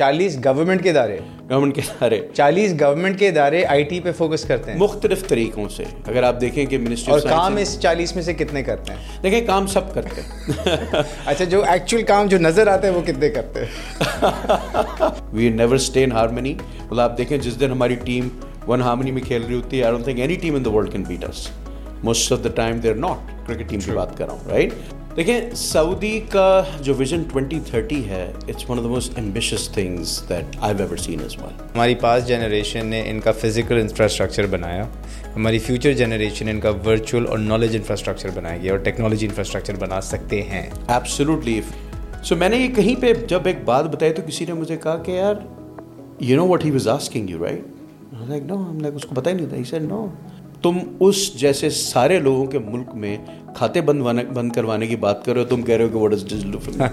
چالیس گورنمنٹ کے ادارے گورنمنٹ کے ادارے چالیس گورنمنٹ کے ادارے آئی ٹی پہ فوکس کرتے ہیں مختلف طریقوں سے اگر آپ دیکھیں کہ منسٹری اور کام اس چالیس میں سے کتنے کرتے ہیں دیکھیں کام سب کرتے ہیں اچھا جو ایکچوئل کام جو نظر آتا ہے وہ کتنے کرتے ہیں we never stay in harmony مطلب آپ دیکھیں جس دن ہماری ٹیم ون ہارمنی میں کھیل رہی ہوتی ہے I don't think any team in the world can beat us most of the time they are not cricket team کی بات کر رہا ہوں رائٹ دیکھیں سعودی کا جو ویژن ٹوینٹی تھرٹی ہے it's one of the most ambitious things that I ever seen is one ہماری پاس جنریشن نے ان کا فزیکل انفراسٹرکچر بنایا ہماری فیوچر جنریشن ان کا ورچوئل اور نالج انفراسٹرکچر بنائے گی اور ٹیکنالوجی انفراسٹرکچر بنا سکتے ہیں ایبسلوٹلی سو میں نے یہ کہیں پہ جب ایک بات بتائی تو کسی نے مجھے کہا کہ یار you know what he was asking you right no ہم اس کو ہی نہیں تھا ہی سین نو تم اس جیسے سارے لوگوں کے ملک میں کھاتے بند بند کروانے کی بات کر رہے ہو تم کہہ رہے ہو کہ what is digital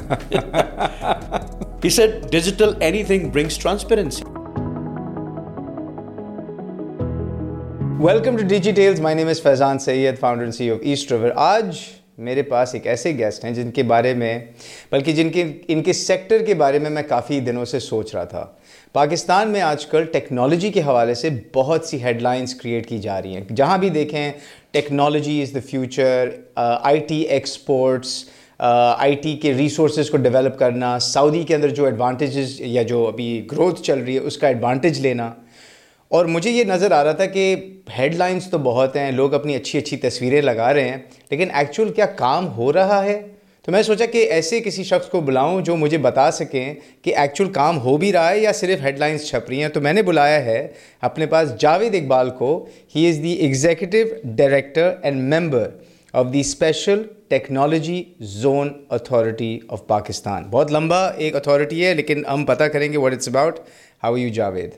he said digital any thing brings transparency welcome to D G tales my name is Faizan Syed founder C of asset river آج میرے پاس ایک ایسے گیسٹ ہیں جن کے بارے میں بلکہ جن کے ان کے سیکٹر کے بارے میں میں کافی دنوں سے سوچ رہا تھا پاکستان میں آج کل ٹیکنالوجی کے حوالے سے بہت سی ہیڈ لائنز کریٹ کی جا رہی ہیں جہاں بھی دیکھیں technology is the future I T exports I T کے ریسورسز کو ڈیولپ کرنا سعودی کے اندر جو ایڈوانٹیجز یا جو ابھی گروتھ چل رہی ہے اس کا ایڈوانٹیج لینا اور مجھے یہ نظر آ رہا تھا کہ ہیڈ لائنز تو بہت ہیں لوگ اپنی اچھی اچھی تصویریں لگا رہے ہیں لیکن ایکچول کیا کام ہو رہا ہے تو میں سوچا کہ ایسے کسی شخص کو بلاؤں جو مجھے بتا سکیں کہ ایکچول کام ہو بھی رہا ہے یا صرف ہیڈ لائنز چھپ رہی ہیں تو میں نے بلایا ہے اپنے پاس جاوید اقبال کو he is the executive director and member of the special technology zone authority of Pakistan بہت لمبا ایک اتھارٹی ہے لیکن ہم پتہ کریں گے what it's about how you Javed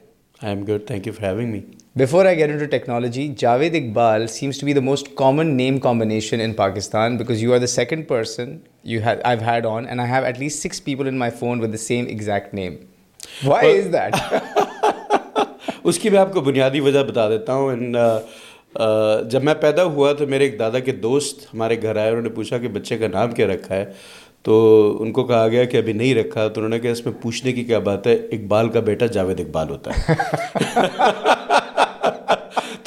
I am good thank you for having me before I get into technology Javed Iqbal seems to be the most common name combination in Pakistan because you are the second person you I had on and I have at least six people in my phone with the same exact name why is that اس کی میں آپ کو بنیادی وجہ بتا دیتا ہوں اینڈ جب میں پیدا ہوا تو میرے ایک دادا کے دوست ہمارے گھر آئے انہوں نے پوچھا کہ بچے کا نام کیا رکھا ہے تو ان کو کہا گیا کہ ابھی نہیں رکھا تو انہوں نے کہا اس میں پوچھنے کی کیا بات ہے اقبال کا بیٹا جاوید اقبال ہوتا ہے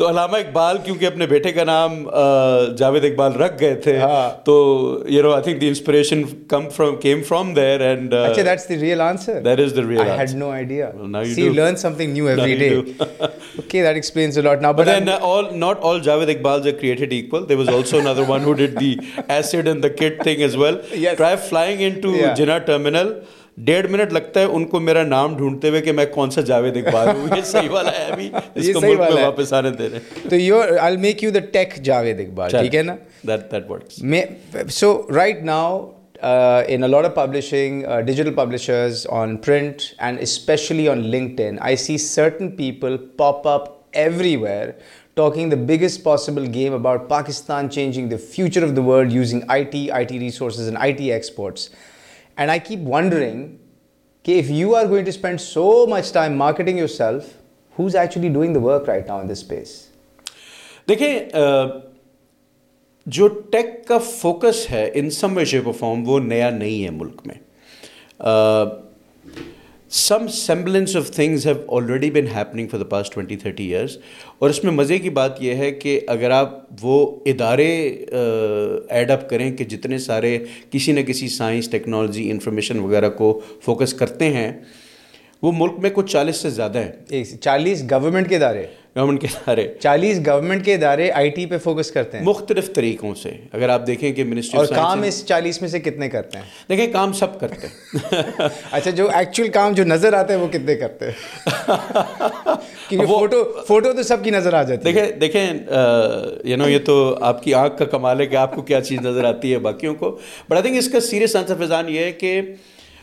تو علامہ اقبال کیونکہ اپنے بیٹے کا نام جاوید اقبال رکھ گئے تھے ہاں۔ تو you know I think the inspiration come from came from there and اچھا that's the real answer that is the real I had no idea see you learn something new every day okay that explains a lot now but then all not all Javed Iqbal ز created equal there was also another one who did the acid and the cut thing as well try flying into Jinnah terminal ڈیڑھ minute لگتا ہے ان کو میرا نام ڈھونڈتے ہوئے کہ میں کون سا جاوید اقبال ہوں یہ صحیح والا ہے ابھی اس کو ملک میں واپس آنے دے رہے تو you I make you the tech Javed Iqbal ٹھیک ہے نا that that works so right now in a lot of publishing digital publishers on print and especially on LinkedIn I see certain people pop up everywhere talking the biggest possible game about Pakistan changing the future of the world using I T I T resources and I T exports And I keep wondering okay, if you are going to spend so much time marketing yourself, who's actually doing the work right now in this space? देखिए जो tech का focus है in some way shape form वो नया नहीं है मुल्क में some semblance of things have already been happening for the past twenty thirty years اور اس میں مزے کی بات یہ ہے کہ اگر آپ وہ ادارے ایڈ اپ کریں کہ جتنے سارے کسی نہ کسی سائنس ٹیکنالوجی انفارمیشن وغیرہ کو فوکس کرتے ہیں وہ ملک میں کچھ چالیس سے زیادہ ہیں چالیس گورنمنٹ کے ادارے گورنمنٹ کے ادارے چالیس گورنمنٹ کے ادارے آئی ٹی پہ فوکس کرتے ہیں مختلف طریقوں سے اگر آپ دیکھیں کہ منسٹری اور کام اس چالیس میں سے کتنے کرتے ہیں دیکھیں کام سب کرتے ہیں اچھا جو ایکچوئل کام جو نظر آتا ہے وہ کتنے کرتے ہیں فوٹو فوٹو تو سب کی نظر آ جاتی ہے دیکھیں یو نو یہ تو آپ کی آنکھ کا کمال ہے کہ آپ کو کیا چیز نظر آتی ہے باقیوں کو بٹ آئی تھنک اس کا سیریس آنسر فیضان یہ ہے کہ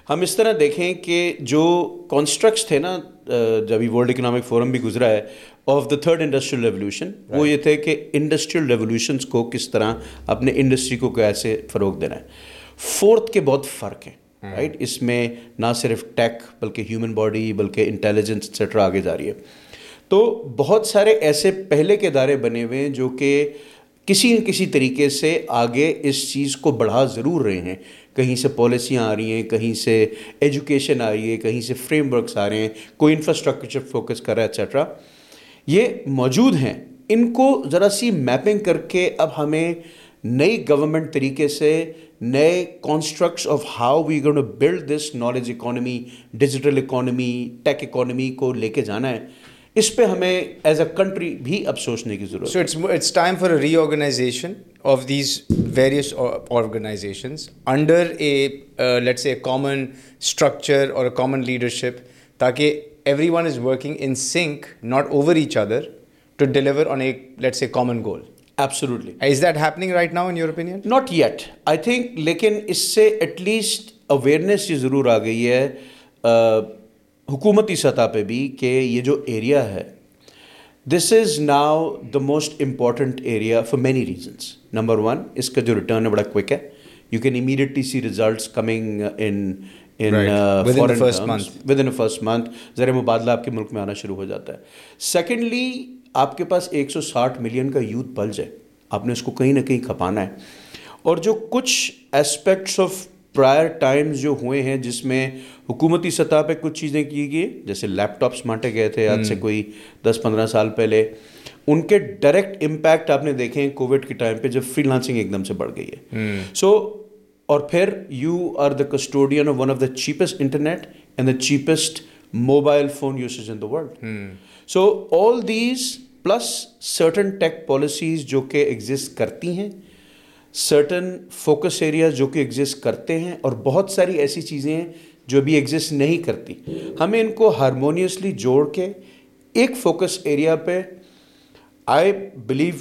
ہم اس طرح دیکھیں کہ جو کانسٹرکٹس تھے نا جب ورلڈ اکنامک فورم بھی گزرا ہے of the third industrial revolution وہ یہ تھے کہ انڈسٹریل ریولیوشنس کو کس طرح اپنے انڈسٹری کو کیسے فروغ دینا ہے فورتھ کے بہت فرق ہیں رائٹ اس میں نہ صرف ٹیک بلکہ ہیومن باڈی بلکہ انٹیلیجنس ایٹسٹرا آگے جا رہی ہے تو بہت سارے ایسے پہلے کے ادارے بنے ہوئے ہیں جو کہ کسی نہ کسی طریقے سے آگے اس چیز کو بڑھا ضرور رہے ہیں کہیں سے پالیسیاں آ رہی ہیں کہیں سے ایجوکیشن آ رہی ہے کہیں سے فریم ورکس آ رہے ہیں کوئی انفراسٹرکچر فوکس کر رہا ہے ایٹسٹرا یہ موجود ہیں ان کو ذرا سی میپنگ کر کے اب ہمیں نئی گورنمنٹ طریقے سے نئے constructs of how we gonna build this knowledge economy digital economy tech economy کو لے کے جانا ہے اس پہ ہمیں ایز اے کنٹری بھی اب سوچنے کی ضرورت ہے so it's time for re organization of these various organisations under a let's a common structure اور اے کامن لیڈرشپ تاکہ everyone is working in sync not over each other to deliver on a let's a common goal absolutely is that happening right now in your opinion not yet I think لیکن اس سے at least awareness یہ ضرور آ گئی ہے uh, حکومتی سطح پہ بھی کہ یہ جو ایریا ہے this is now the most important area for many reasons number one اس کا جو ریٹرن ہے بڑا کوئک ہے you can immediately see results coming in in with first month ذرا مبادلہ آپ کے ملک میں آنا شروع ہو جاتا ہے سیکنڈلی آپ کے پاس ایک سو ساٹھ ملین کا یوتھ بلز ہے آپ نے اس کو کہیں نہ کہیں کھپانا ہے اور جو کچھ اسپیکٹس آف پرائر ٹائمز جو ہوئے ہیں جس میں حکومتی سطح پہ کچھ چیزیں کی گئی جیسے لیپ ٹاپس بانٹے گئے تھے آج سے کوئی دس پندرہ سال پہلے ان کے ڈائریکٹ امپیکٹ آپ نے دیکھے ہیں کووڈ کے ٹائم پہ جب فری لانسنگ ایک دم سے بڑھ گئی ہے سو اور پھر you are the custodian cheapest internet and the cheapest mobile phone use in the world so all these plus certain tech policies جو کہ ایگزسٹ کرتی ہیں سرٹن فوکس ایریا جو کہ ایگزسٹ کرتے ہیں اور بہت ساری ایسی چیزیں ہیں جو ابھی ایگزسٹ نہیں کرتی ہمیں ان کو ہارمونیسلی جوڑ کے ایک فوکس ایریا پہ I believe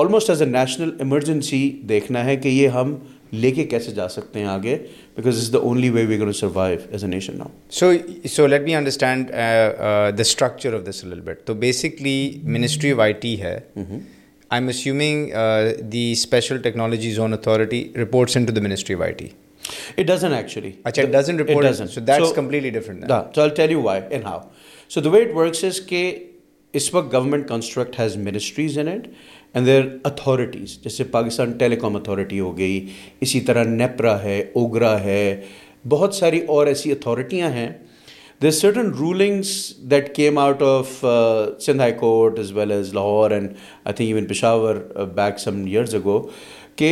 almost as a national emergency دیکھنا ہے کہ یہ ہم لے کے کیسے جا سکتے ہیں آگے because is the only way we gun survive as a nation now so so let me understand the structure of this but تو basically ministry of I T ہے I am assuming the special technology zone authority reports into the the ministry of I I T it it it doesn't doesn't actually اچھا report so so so completely different tell you why and how way works is کہ اس وقت government construct has ministries in it and their authorities جیسے Pakistan telecom authority ہو گئی اسی طرح نیپرا ہے اوگرا ہے بہت ساری اور ایسی اتھارٹیاں ہیں There's certain rulings that came out of uh, Sindh Court as well as Lahore and I think even Peshawar uh, back some years ago कि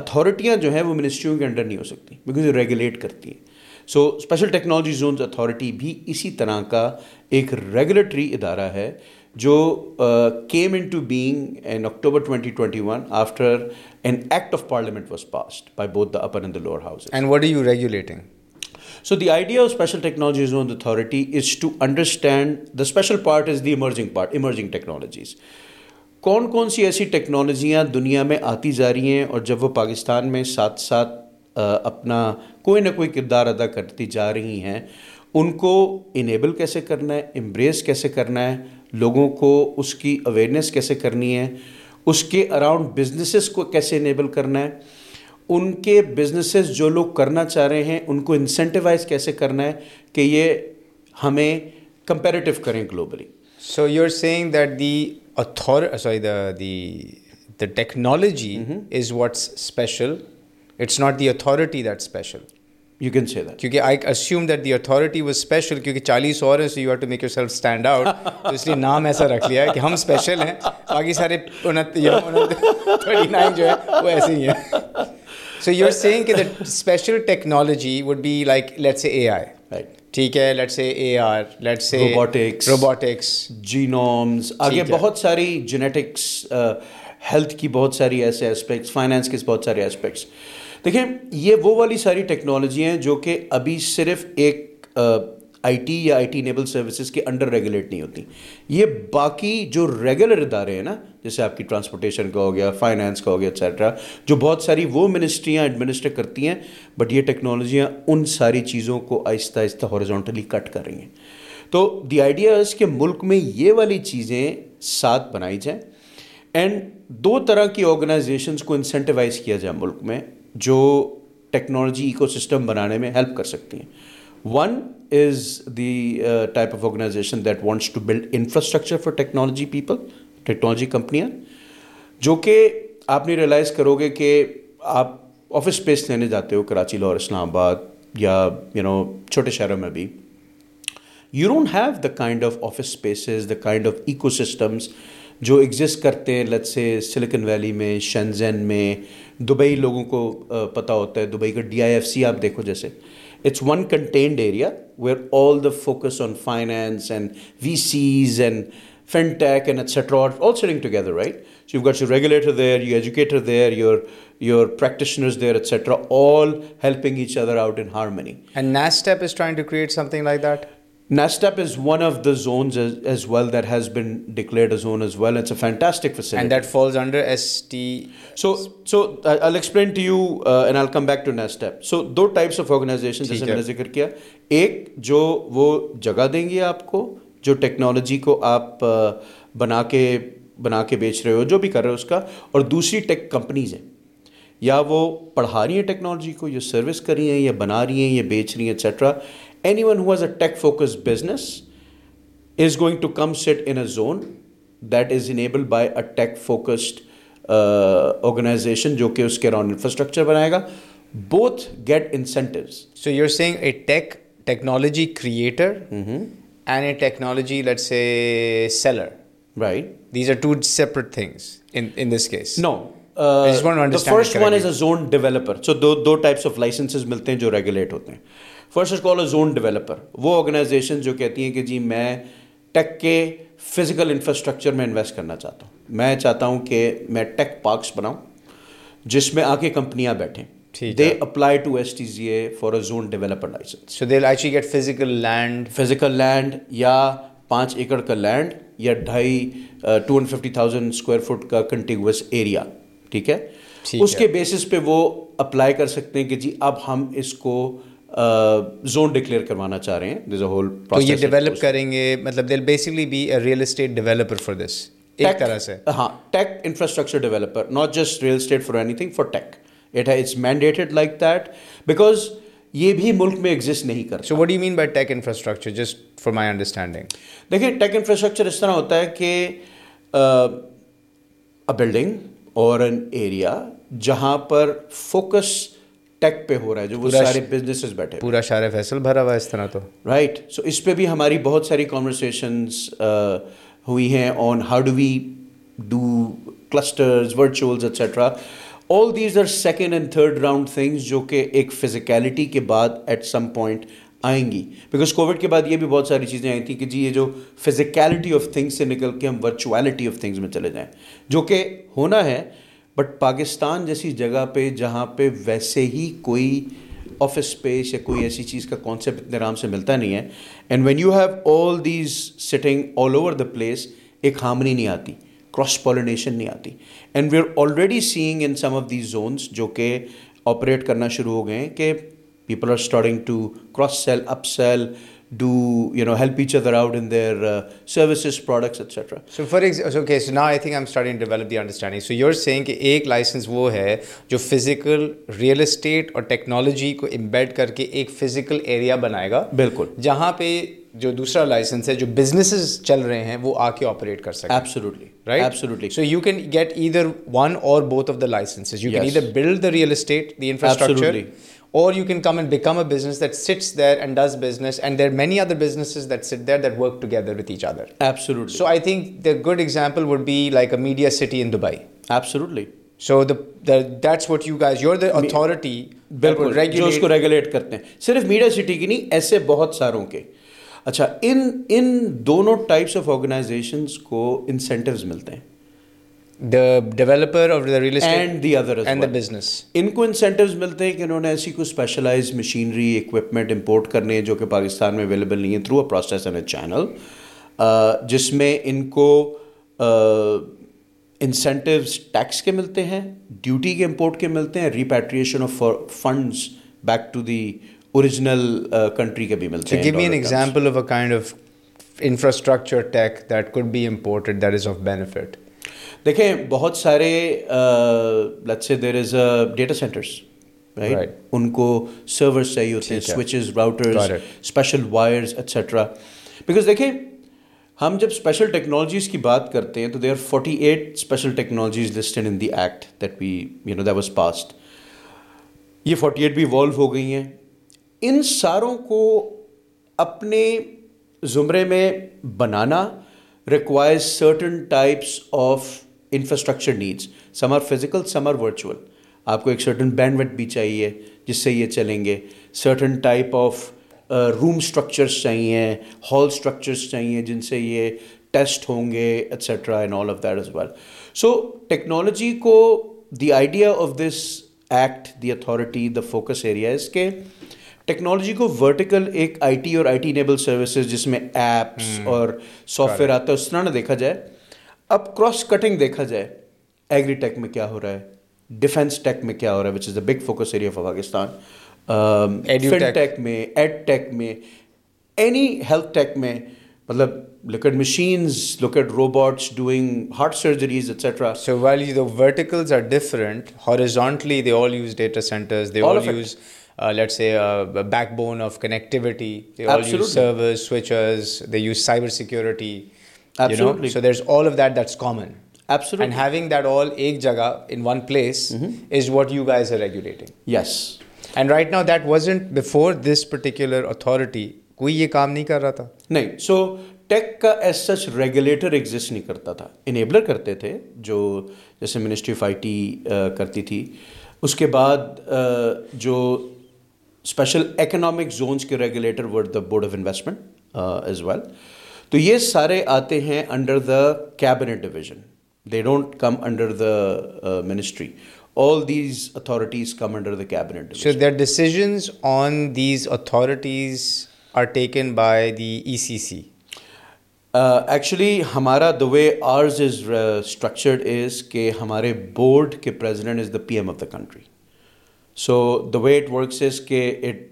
अथॉरिटियाँ जो हैं वो मिनिस्ट्रियों के अंडर नहीं हो सकती बिकॉज ये रेगुलेट करती हैं so special technology zones authority भी इसी तरह का एक रेगुलेटरी इदारा है जो came into being in October 2021 after an act of parliament was passed by both the upper and the lower house and what are you regulating so the idea of special technologies on authority is to understand the special part is the emerging part emerging technologies کون کون سی ایسی ٹیکنالوجیاں دنیا میں آتی جا رہی ہیں اور جب وہ پاکستان میں ساتھ ساتھ اپنا کوئی نہ کوئی کردار ادا کرتی جا رہی ہیں ان کو انیبل کیسے کرنا ہے امبریس کیسے کرنا ہے لوگوں کو اس کی اویئرنیس کیسے کرنی ہے اس کے اراؤنڈ بزنسز کو کیسے انیبل کرنا ہے ان کے بزنسز جو لوگ کرنا چاہ رہے ہیں ان کو انسینٹیوائز کیسے کرنا ہے کہ یہ ہمیں کمپیریٹیو کریں globally so you are seeing that the sorry the the the technology is what's special it's not the authority that special you can see کیونکہ I assume that the authority was special کیونکہ چالیس اور ہیں so you to make yourself stand out اس لیے نام ایسا رکھ لیا ہے کہ ہم اسپیشل ہیں باقی سارے تھرٹی نائن جو ہے وہ ایسے ہی ہیں سو یو کہ special technology would be like late say A I ٹھیک ہے late say A R late robotics robotics جینومس آگے بہت ساری جینیٹکس ہیلتھ کی بہت ساری ایسے اسپیکٹس فائنینس کے بہت سارے اسپیکٹس دیکھیں یہ وہ والی ساری ٹیکنالوجی ہیں جو کہ ابھی صرف ایک آئی ٹی یا آئی ٹی نیبل سروسز کے انڈر ریگولیٹ نہیں ہوتی یہ باقی جو ریگولر ادارے ہیں نا جیسے آپ کی ٹرانسپورٹیشن کا ہو گیا فائنانس کا ہو گیا ایٹسٹرا جو بہت ساری وہ منسٹریاں ایڈمنسٹر کرتی ہیں بٹ یہ ٹیکنالوجیاں ان ساری چیزوں کو آہستہ آہستہ ہارزونٹلی کٹ کر رہی ہیں تو دی آئیڈیا اس کہ ملک میں یہ والی چیزیں ساتھ بنائی جائیں اینڈ دو طرح کی آرگنائزیشنس کو انسینٹیوائز کیا جائے ملک میں جو ٹیکنالوجی ایکو سسٹم بنانے میں ہیلپ کر سکتی ہیں one is the type of organization that wants to build infrastructure for technology people technology کمپنیاں جو کہ آپ نے ریئلائز کرو گے کہ آپ آفس اسپیس لینے جاتے ہو کراچی لاہور اسلام آباد یا یو نو چھوٹے شہروں میں بھی you don't have the kind of office spaces the kind of ecosystems جو ایگزسٹ کرتے ہیں لت سے سلیکن ویلی میں شنزین میں دبئی لوگوں کو uh، پتہ ہوتا ہے دبئی کا ڈی آئی ایف سی آپ دیکھو جیسے It's one contained area where all the focus on finance and VCs and fintech and etc. are all sitting together, right? So you've got your regulator there, your educator there, your your practitioners there, etc. All helping each other out in harmony. And NASDAQ is trying to create something like that. Nestep is one of the zones as, well that has been declared a zone as well. It's a fantastic facility. And that falls under ST. So, so uh, I'll explain to you uh, and I'll come back to Nestep. So, two types of organizations, as I mentioned. One, which will give you the space, which you technology ko aap, uh, bana ke, बना के बेच रहे हो जो भी कर रहे हो उसका और दूसरी टेक कंपनीज हैं या वो पढ़ा रही हैं टेक्नोलॉजी को या service anyone who has a tech focused business is going to come sit in a zone that is enabled by a tech focused uh, organization joke around infrastructure banayega. both get incentives so you're saying a tech technology creator mm-hmm. and a technology let's say seller right these are two separate things in in this case no uh, the first one is a zone developer so those two types of licenses milte hain jo regulate hote first is call a zone developer وہ organization جو کہتی ہیں کہ جی میں tech کے physical infrastructure میں invest کرنا چاہتا ہوں میں چاہتا ہوں کہ میں ٹیک پارکس بناؤں جس میں آ کے کمپنیاں بیٹھیں دے apply to S T Z A for a zone developer licence get physical land physical land یا پانچ ایکڑ کا لینڈ یا ڈھائی two hundred fifty thousand square fit کا کنٹینیوس ایریا ٹھیک ہے اس کے بیسس پہ وہ اپلائی کر سکتے ہیں کہ جی اب ہم اس کو زون ڈکلیئر کروانا چاہ رہے ہیں دز اے ہول تو یہ ڈیولپ کریں گے مطلب دل basically be a real estate developer for this ایک طرح سے ہاں tech infrastructure developer not just real estate for anything for tech it it's mandated like that because یہ بھی ملک میں ایگزٹ نہیں کرتا so what you mean by tech infrastructure just for my understanding دیکھیے ٹیک انفراسٹرکچر اس طرح ہوتا ہے کہ بلڈنگ اور این ایریا جہاں پر فوکس ٹیک پہ ہو رہا ہے جو وہ سارے بزنسز بیٹھے پورا شار فیصل بھرا ہوا ہے اس طرح تو رائٹ سو اس پہ بھی ہماری بہت ساری کانورسیشنس ہوئی ہیں on how do we do clusters virtuals etcetera all these are second and third round things جو کہ ایک فزیکیلٹی کے بعد ایٹ سم پوائنٹ آئیں گی بیکاز کووڈ کے بعد یہ بھی بہت ساری چیزیں آئی تھیں کہ جی یہ جو فزیکیلٹی آف تھنگس سے نکل کے ہم ورچوئلٹی آف تھنگس میں چلے جائیں جو کہ ہونا ہے بٹ پاکستان جیسی جگہ پہ جہاں پہ ویسے ہی کوئی آفس اسپیس یا کوئی ایسی چیز کا کانسیپٹ اتنے آرام سے ملتا نہیں ہے and when you have all these sitting all over the place ایک ہامنی نہیں آتی کراس پالینیشن نہیں آتی and we are already seeing in some of these zones جو کہ آپریٹ کرنا شروع ہو گئے ہیں کہ people are starting to cross sell up sell technology کو امبیٹ کر کے بالکل جہاں پہ جو دوسرا لائسنس ہے جو بزنس چل رہے ہیں وہ آ کے آپریٹ کر سکتے ہیں سو یو کین گیٹ ادھر ون اور لائسنس یو گیٹ ادھر بلڈ ریئل اسٹیٹرکچر or you can come and become a business that sits there and does business and there are many other businesses that sit there that work together with each other absolutely so i think the good example would be like a media city in dubai absolutely So the that's what you you you are the authority बिल्कुल जो उसको regulate करते हैं सिर्फ media city की नहीं ऐसे बहुत सारों के अच्छा इन इन दोनों टाइप्स ऑफ ऑर्गेनाइजेशंस को इंसेंटिव्स मिलते हैं دا ڈیولپر اور real estate and the other and the business ان کو انسینٹیوز ملتے ہیں کہ انہوں نے ایسی کوئی اسپیشلائز مشینری اکوپمنٹ امپورٹ کرنے ہیں جو کہ پاکستان میں اویلیبل نہیں ہے through a process and a channel جس میں ان کو انسینٹیوز ٹیکس کے ملتے ہیں ڈیوٹی کے امپورٹ کے ملتے ہیں repatriation of funds back to the original country کے بھی ملتے ہیں give me an example of a kind of infrastructure tech that could be imported that is of benefit دیکھیں بہت سارے دیر از ڈیٹا سینٹرس ان کو سرورس چاہیے ہوتے ہیں switches router special wires etcetera because دیکھیں ہم جب اسپیشل ٹیکنالوجیز کی بات کرتے ہیں تو they are forty eight special technologies listed in the act that we you know that was passed یہ فورٹی ایٹ بھی ایوالو ہو گئی ہیں ان ساروں کو اپنے زمرے میں بنانا require certain types of infrastructure needs some are physical some are virtual آپ کو ایک سرٹن بینڈ ویٹ بھی چاہیے جس سے یہ چلیں گے certain type of room structures چاہیے ہال اسٹرکچرس چاہیے جن سے یہ ٹیسٹ ہوں گے ایٹسٹرا سو ٹیکنالوجی کو the idea of this act the authority the focus area اس کے ٹیکنالوجی کو ورٹیکل ایک آئی ٹی اور آئی ٹی نیبل سروسز جس میں ایپس hmm. اور سافٹ ویئر آتا ہے اس طرح نہ دیکھا جائے اب کراس کٹنگ دیکھا جائے ایگری ٹیک میں کیا ہو رہا ہے ڈیفینس ٹیک میں کیا ہو رہا ہے which is a big focus area of Pakistan tech میں ایڈ ٹیک میں اینی ہیلتھ ٹیک میں مطلب like machines like robots doing heart surgeries etcetera so well you the verticals are different horizontally they all use data centres they all use let's a backbone of connectivity they all use service switchers they use cyber security Absolutely. You know? So there's all of that that's common. Absolutely. And having that all ek jaga in one place mm-hmm. is what you guys are regulating. Yes. And right now that wasn't before this particular authority. कोई ये काम नहीं कर रहा था नहीं so tech का as such regulator exist नहीं करता था इनेबलर करते थे जो जैसे मिनिस्ट्री ऑफ आई करती थी उसके बाद जो स्पेशल इकोनॉमिक जोन्स के regulator were the board of investment as well well. تو یہ سارے آتے ہیں under the cabinet division they don't come under the ministry all these authorities come under the cabinet so their decisions on these authorities are taken by the E C C actually ہمارا the way ours is structured is کہ ہمارے board کے president is the P M of the country so the way it works is کہ it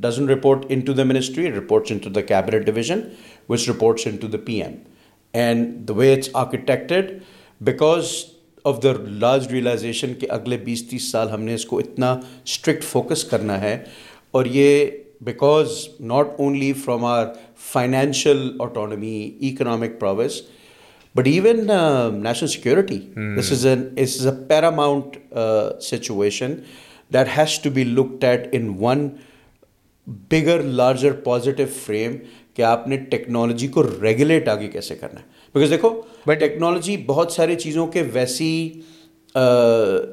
doesn't report into the ministry reports into the cabinet division which reports into the PM. And the way it's architected, because of the large realization that we have to itna strict focus on this, because not only from our financial autonomy, economic progress, but even uh, national security, hmm. this, is a paramount uh, situation that has to be looked at in one bigger, larger positive frame کہ آپ نے technology کو regulate آگے کیسے کرنا ہے because دیکھو but technology بہت سارے چیزوں کے ویسی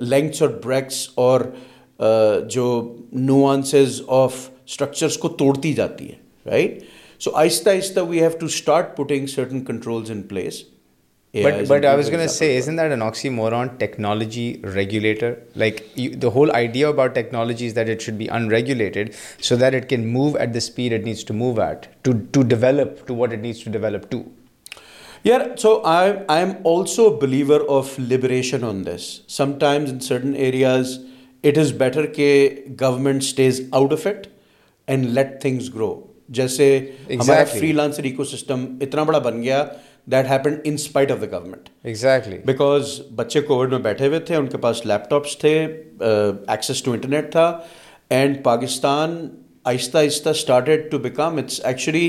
لینگس اور بریکس اور جو نو آنسز آف اسٹرکچرس کو توڑتی جاتی ہے رائٹ سو آہستہ آہستہ we have to start putting certain controls in place AI but but I was gonna say, isn't that an oxymoron? Technology regulator, like you, the whole idea about technology is that it should be unregulated, so that it can move at the speed it needs to move at, to to develop to what it needs to develop to. Yeah, so I I'm also a believer of liberation on this. Sometimes in certain areas, it is better that government stays out of it and let things grow. जैसे exactly. freelancer ecosystem, itna bada ban gaya. That happened in spite of the government exactly because बच्चे Covid में बैठे हुए थे उनके पास laptops थे access to internet था एंड पाकिस्तान आहिस्ता आहिस्ता started to become it's actually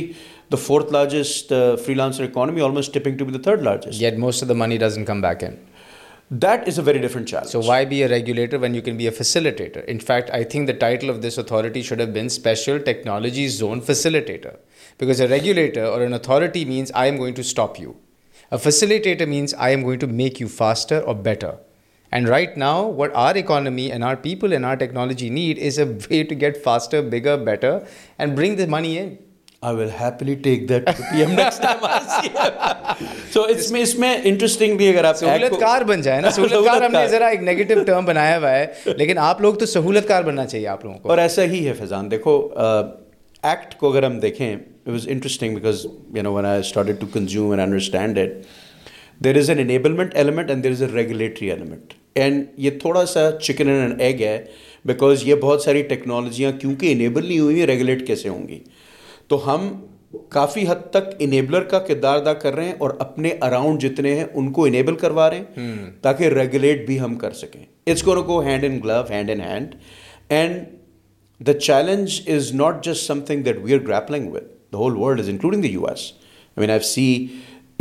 the fourth largest freelancer economy, almost tipping to be the third largest. Yet most of the money doesn't come back in. That is a very different challenge. So, why be a regulator when you can be a facilitator? In fact, I think the title of this authority should have been Special Technology Zone Facilitator. Because a regulator or an authority means I am going to stop you. A facilitator means I am going to make you faster or better. And right now, what our economy and our people and our technology need is a way to get faster, bigger, better, and bring the money in. I will happily take that to PM next time I see him. So इसमें interestingly interesting भी अगर आप सहूलतकार बन जाए ना सहूलतकार हमने जरा एक नेगेटिव टर्म बनाया हुआ है लेकिन आप लोग तो सहूलतकार बनना चाहिए आप लोगों को और ऐसा ही है फैजान देखो आ, ایکٹ کو اگر ہم دیکھیں it was interesting because you know I started to consume and and understand there there is is an enablement element a regulatory element and یہ تھوڑا سا چکن اینڈ ایگ ہے بیکاز یہ بہت ساری ٹیکنالوجیاں کیونکہ انیبل نہیں ہوئی ہیں ریگولیٹ کیسے ہوں گی تو ہم کافی حد تک انیبلر کا کردار ادا کر رہے ہیں اور اپنے اراؤنڈ جتنے ہیں ان کو انیبل کروا رہے ہیں تاکہ ریگولیٹ بھی ہم کر سکیں اٹس کو hand and glove hand and hand and the challenge is not just something that we are grappling with the whole world is including the U S I mean I see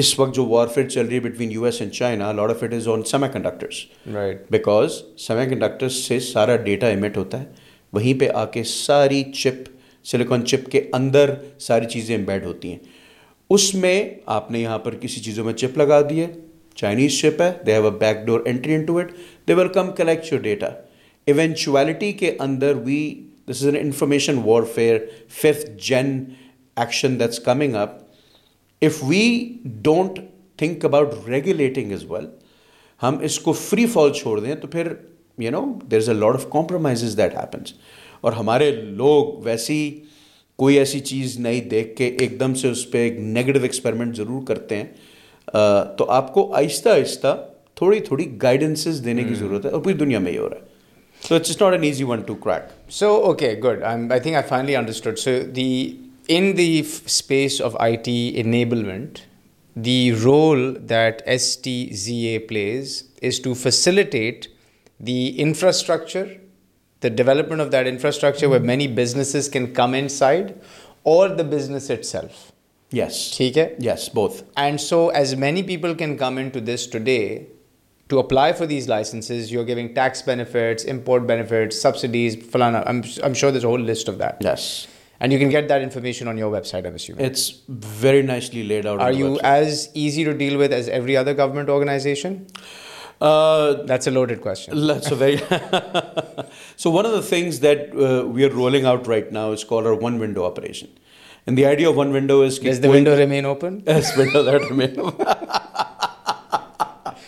اس وقت جو warfare چل رہی ہے between U S and China lot of it is on semiconductors سے سارا data ایمٹ ہوتا ہے وہیں پہ آ کے ساری چپ سلیکون چپ کے اندر ساری چیزیں امبیڈ ہوتی ہیں اس میں آپ نے یہاں پر کسی چیزوں میں چپ لگا دی ہے چائنیز چپ ہے they have a back door entry into it they will come collect your data eventuality کے اندر we this is an information warfare fifth generation that's coming up if we don't think about regulating is well ہم اس کو free fall چھوڑ دیں تو پھر you know there is a lot of compromise that happens اور ہمارے لوگ ویسی کوئی ایسی چیز نہیں دیکھ کے ایک دم سے اس پہ ایک نگیٹو ایکسپیریمنٹ ضرور کرتے ہیں تو آپ کو آہستہ آہستہ تھوڑی تھوڑی گائیڈنسز دینے کی ضرورت ہے اور پوری دنیا میں یہ ہو رہا ہے So it's just not an easy one to crack. So okay, good. I think I finally understood. So the in the f- space of IT enablement, the role that STZA plays is to facilitate the infrastructure, the development of that infrastructure mm-hmm. where many businesses can come inside, or the business itself. Yes. Okay. Yes, both. And so as many people can come into this today, to apply for these licenses, you're giving tax benefits, import benefits, subsidies, falana. I'm, I'm sure there's a whole list of that. Yes. And you can get that information on your website, I'm assuming. It's very nicely laid out. Are you website. as easy to deal with as every other government organization? Uh, that's a loaded question. That's a very. so, one of the things that uh, we are rolling out right now is called our one window operation. And the idea of one window is. Does the window remain open? Yes, window that remain open.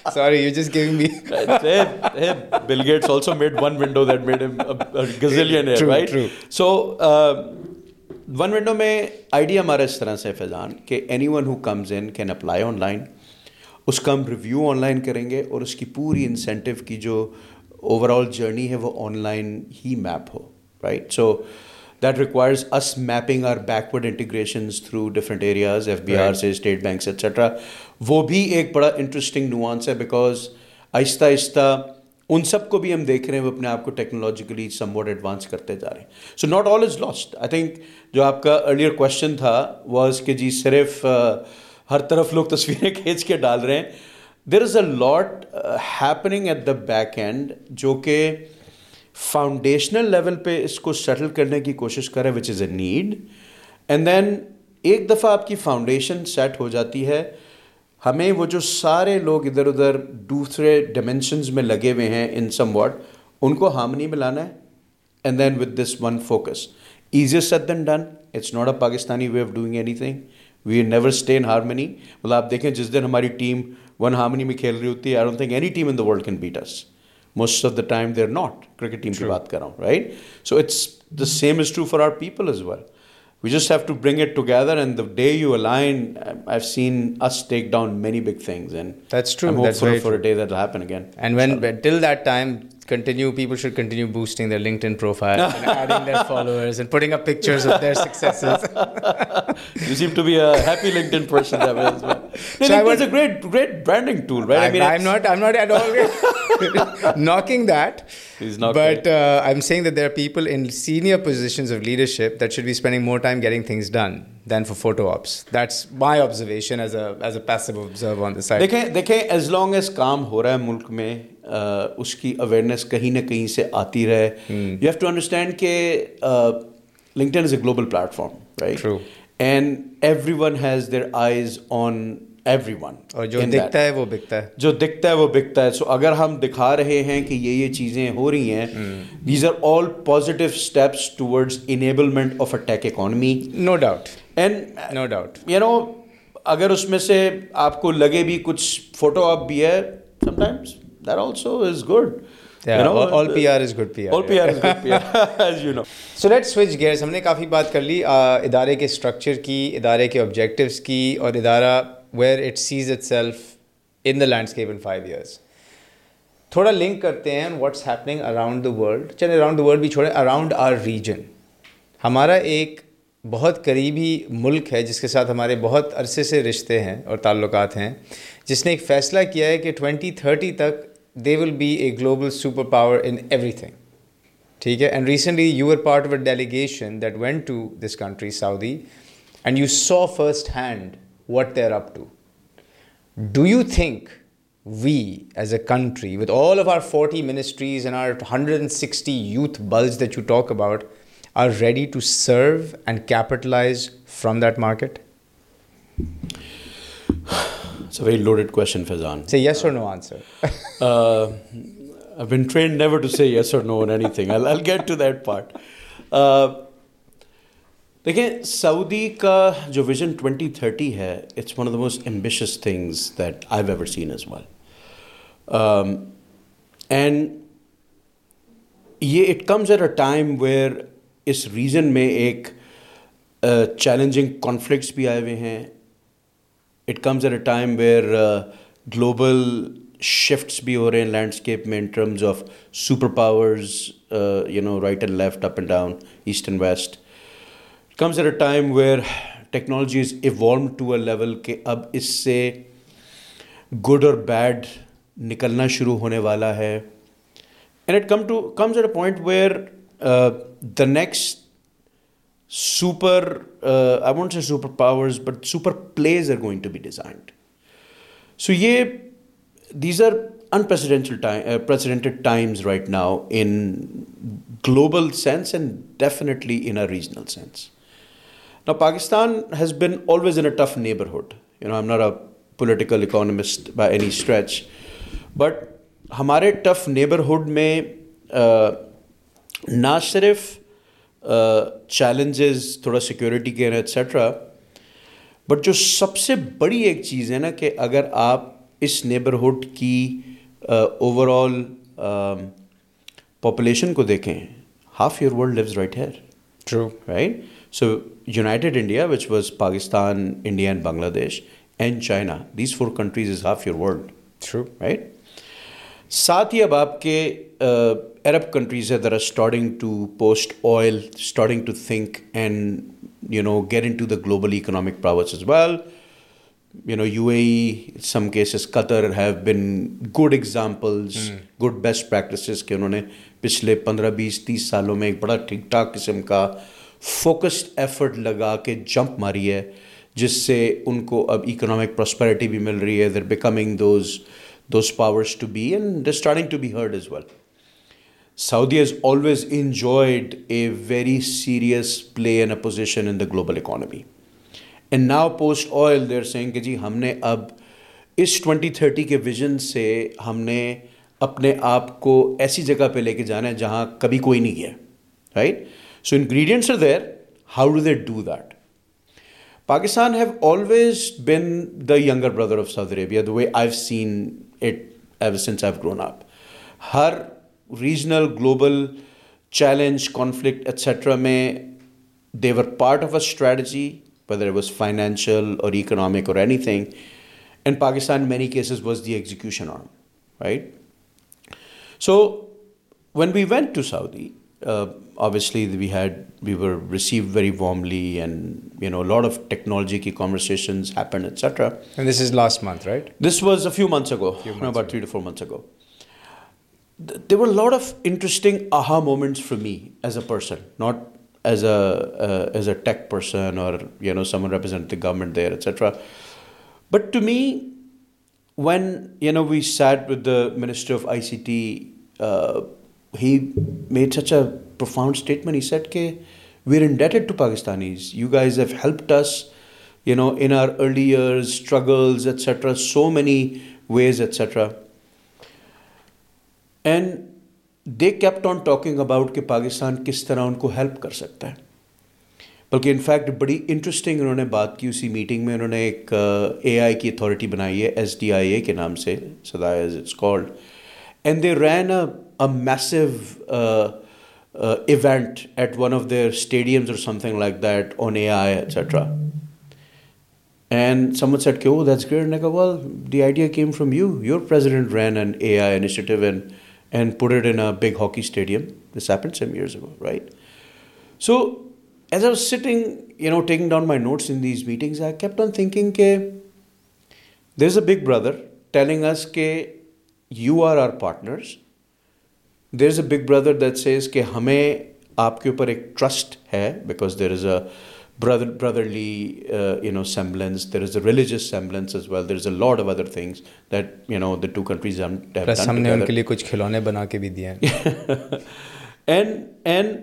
Idea ہمارا اس طرح سے فیضان کہ any one apply online اس کا ہم review online کریں گے اور اس کی پوری انسینٹیو کی جو اوور آل جرنی ہے وہ آن لائن ہی میپ ہو رائٹ سو دیٹ ریکوائرز اس mapping or backward integrations through different areas F be R سے اسٹیٹ بینکس ایٹسٹرا وہ بھی ایک بڑا انٹرسٹنگ نوانس ہے بیکاز آہستہ آہستہ ان سب کو بھی ہم دیکھ رہے ہیں وہ اپنے آپ کو ٹیکنالوجیکلی سم واٹ ایڈوانس کرتے جا رہے ہیں so not all is lost I think جو آپ کا ارلیئر کوشچن تھا وہ کہ جی صرف ہر طرف لوگ تصویریں کھینچ کے ڈال رہے ہیں there is a lot happening at the back end جو کہ فاؤنڈیشنل لیول پہ اس کو سیٹل کرنے کی کوشش کریں which is a need and then ایک دفعہ آپ کی فاؤنڈیشن سیٹ ہو جاتی ہے ہمیں وہ جو سارے لوگ ادھر ادھر دوسرے ڈائمینشنز میں لگے ہوئے ہیں ان سم وارڈ ان کو ہارمنی میں لانا ہے and then with this one focus ایزیس set then done it's not a Pakistani way of doing anything we never stay in harmony مطلب آپ دیکھیں جس دن ہماری ٹیم ون ہارمنی میں کھیل رہی ہوتی ہے I don't think any team in the world can us most of the time they're not cricket team true. ki baat kar raha right so it's the same is true for our people as well we just have to bring it together and the day you align i've seen us take down many big things and that's true i'm hopeful for true. a day that'll happen again and when till that time continue people should continue boosting their linkedin profile and adding their followers and putting up pictures of their successes you seem to be a happy linkedin person that as well so it's was a great, great branding tool, right? i I mean, I'm not, I'm not at all knocking that. He's not. But uh, I'm saying that there are people in senior positions of leadership that should be spending more time getting things done than for photo ops. That's my observation as a as a passive observer on the side. देखें देखें as long as काम हो रहा है मुल्क में uh, उसकी awareness कहीं ना कहीं से आती रहे. Hmm. You have to understand that uh, LinkedIn is a global platform, right? True. And every one has their eyes on every one اور جو دکھتا ہے وہ بکتا ہے جو دکھتا ہے وہ بکتا ہے سو اگر ہم دکھا رہے ہیں کہ یہ یہ چیزیں ہو رہی ہیں these are all positive steps towards enablement of a tech economy no doubt and no doubt you know اگر اس میں سے آپ کو لگے بھی کچھ فوٹو آپ بھی ہے sometimes there also is good ہم نے کافی بات کر لی ادارے کے اسٹرکچر کی ادارے کے آبجیکٹوس کی اور ادارہ where it sees itself in the landscape in five years تھوڑا لنک کرتے ہیں what's happening around the the world world چلے اراؤنڈ بھی چھوڑے اراؤنڈ آر ریجن ہمارا ایک بہت قریبی ملک ہے جس کے ساتھ ہمارے بہت عرصے سے رشتے ہیں اور تعلقات ہیں جس نے ایک فیصلہ کیا ہے کہ ٹوینٹی تھرٹی تک they will be a global superpower in everything. And recently, you were part of a delegation that went to this country, Saudi, and you saw firsthand what they're up to. Do you think we, as a country, with all of our 40 ministries and our 160 youth bulge that you talk about, are ready to serve and capitalize from that market? It's a very loaded question, Fazan. Say yes or no answer. uh, I've been trained never to say yes or no on anything. I'll, I'll get to that part. Uh, देखिए Saudi का जो vision 2030 है it's one of the most ambitious things that I have ever seen as well and ये it comes at a time where इस region में एक challenging uh, conflicts भी आए हुए हैं it comes at a time where uh, global shifts be over in landscape in terms of superpowers, uh, you know, right and left, up and down, east and west. It comes at a time where technology is evolved to a level ke ab say good or bad nikalna shuru hone wala hai. And it come to comes at a point where uh, the next super, uh, I won't say superpowers, but super plays are going to be designed. So, yeah, these are unprecedented time, uh, precedented times right now in global sense and definitely in a regional sense. Now, Pakistan has been always in a tough neighborhood. You know, I'm not a political economist by any stretch, but हमारे tough neighborhood may uh, ना सिर्फ challenges تھوڑا security کے ہیں etcetera but جو سب سے بڑی ایک چیز ہے نا کہ اگر آپ اس نیبرہڈ کی اوور آل پاپولیشن کو دیکھیں half your world lives right here true right so united India which was Pakistan India and Bangladesh and China these four countries is half your world true right ساتھ ہی اب آپ کے Arab countries that are starting to post oil, starting to think and you know get into the global economic powers as well. You know, UAE, in some cases Qatar have been good examples, mm. good best practices कि उन्होंने पिछले 15, 20, 30 सालों में एक बड़ा ठीक ठाक किस्म का फोकस्ड एफर्ट लगा के जंप मारी है जिससे उनको अब इकोनॉमिक प्रॉस्पेरिटी भी मिल रही है there becoming those those powers to be and starting to be heard as well Saudi has always enjoyed a very serious play in a position in the global economy and now post oil جی ہم نے اب اس twenty thirty کے vision سے ہم نے اپنے آپ کو ایسی جگہ پہ لے کے جانا ہے جہاں کبھی کوئی نہیں گیا right so ingredients are there how do they do that Pakistan have always been the younger brother of Saudi Arabia the way I I seen it ever since grown up ہر regional, global challenge, conflict, etc. may they were part of a strategy, whether it was financial or economic or anything. And Pakistan, in many cases, was the execution arm, right? So when we went to Saudi, uh, obviously we had we were received very warmly and you know a lot of technology key conversations happened etc and this is last month right this was a few months ago few months about ago. 3 to 4 months ago there were a lot of interesting aha moments for me as a person, not as a uh, as a tech person or you know someone representing the government there, etc. But to me, when you know we sat with the minister of ICT, uh, he made such a profound statement. He said, "K, we're indebted to Pakistanis. You guys have helped us." You know, in our early years, struggles, etc., so many ways, etc. And they kept on talking about कि पाकिस्तान किस तरह उनको help कर सकता है बल्कि in fact बड़ी interesting उन्होंने बात की उसी मीटिंग में उन्होंने एक ए uh, AI की अथॉरिटी बनाई है एस डी आई ए के नाम से सदा as it's called and they ran a massive event at one of their stadiums और something like that on A I etcetera And someone said, Oh, that's great. And I go, Well, the idea came from you. Your president ran an AI initiative, and and put it in a big hockey stadium. This happened some years ago, right? So as I was sitting, you know, taking down my notes in these meetings, I kept on thinking that there's a big brother telling us that you are our partners. There's a big brother that says that हमें आपके ऊपर एक trust है because there is brother, brotherly uh, you know semblance there is a religious semblance as well there is a lot of other things that you know the two countries have, have Plus, done हमने together. उनके लिए कुछ खिलौने बना के भी दिए हैं एंड एंड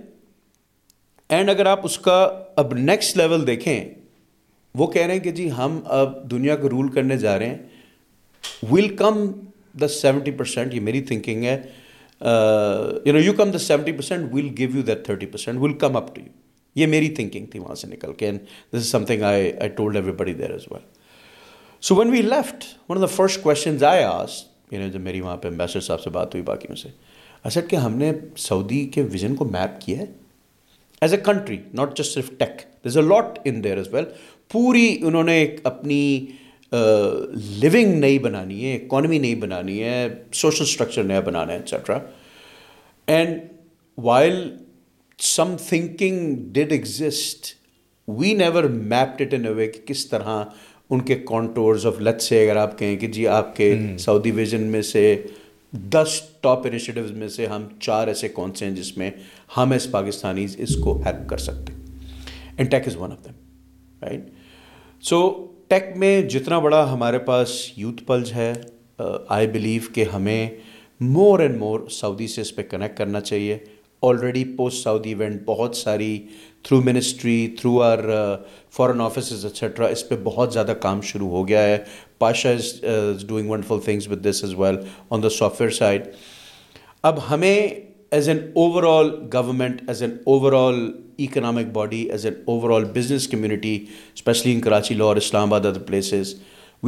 एंड अगर आप उसका अब नेक्स्ट लेवल देखें वो कह रहे हैं कि जी हम अब दुनिया को रूल करने जा रहे हैं will come the seventy percent ये मेरी थिंकिंग है you know you come the seventy percent will give you that thirty percent will come up to you یہ میری تھنکنگ تھی وہاں سے نکل کے and this is something I I told every بڑی there is well so when we left one of the first questions I آس جب میری وہاں پہ امبیسڈر صاحب سے بات ہوئی باقیوں سے اصل کہ ہم نے سعودی کے ویژن کو میپ کیا ہے as a country not just صرف ٹیک this is a lot in there is well پوری انہوں نے ایک اپنی لیونگ نئی بنانی ہے اکانومی نئی بنانی ہے سوشل اسٹرکچر نیا بنانا ہے etcetera and while some thinking did exist we never mapped it in a way کہ کس طرح ان کے کانٹورز آف لت سے اگر آپ کہیں کہ جی آپ کے سعودی hmm. ویژن میں سے دس ٹاپ انیشیٹوز میں سے ہم چار ایسے کون سے ہیں جس میں ہم ایز پاکستانیز اس کو ہیلپ کر سکتے ہیں tech is one of them right so tech میں جتنا بڑا ہمارے پاس یوتھ پلز ہے آئی بلیو کہ ہمیں مور اینڈ مور سعودی سے اس پہ کنیکٹ کرنا چاہیے already post Saudi event बहुत सारी ministry, through our our foreign office etcetera इस पर बहुत ज़्यादा काम शुरू हो गया है Pasha is doing wonderful things with this is well on the software side अब हमें as an overall government as economic body, as an overall business community, especially in Karachi, Lahore, Islamabad, other places,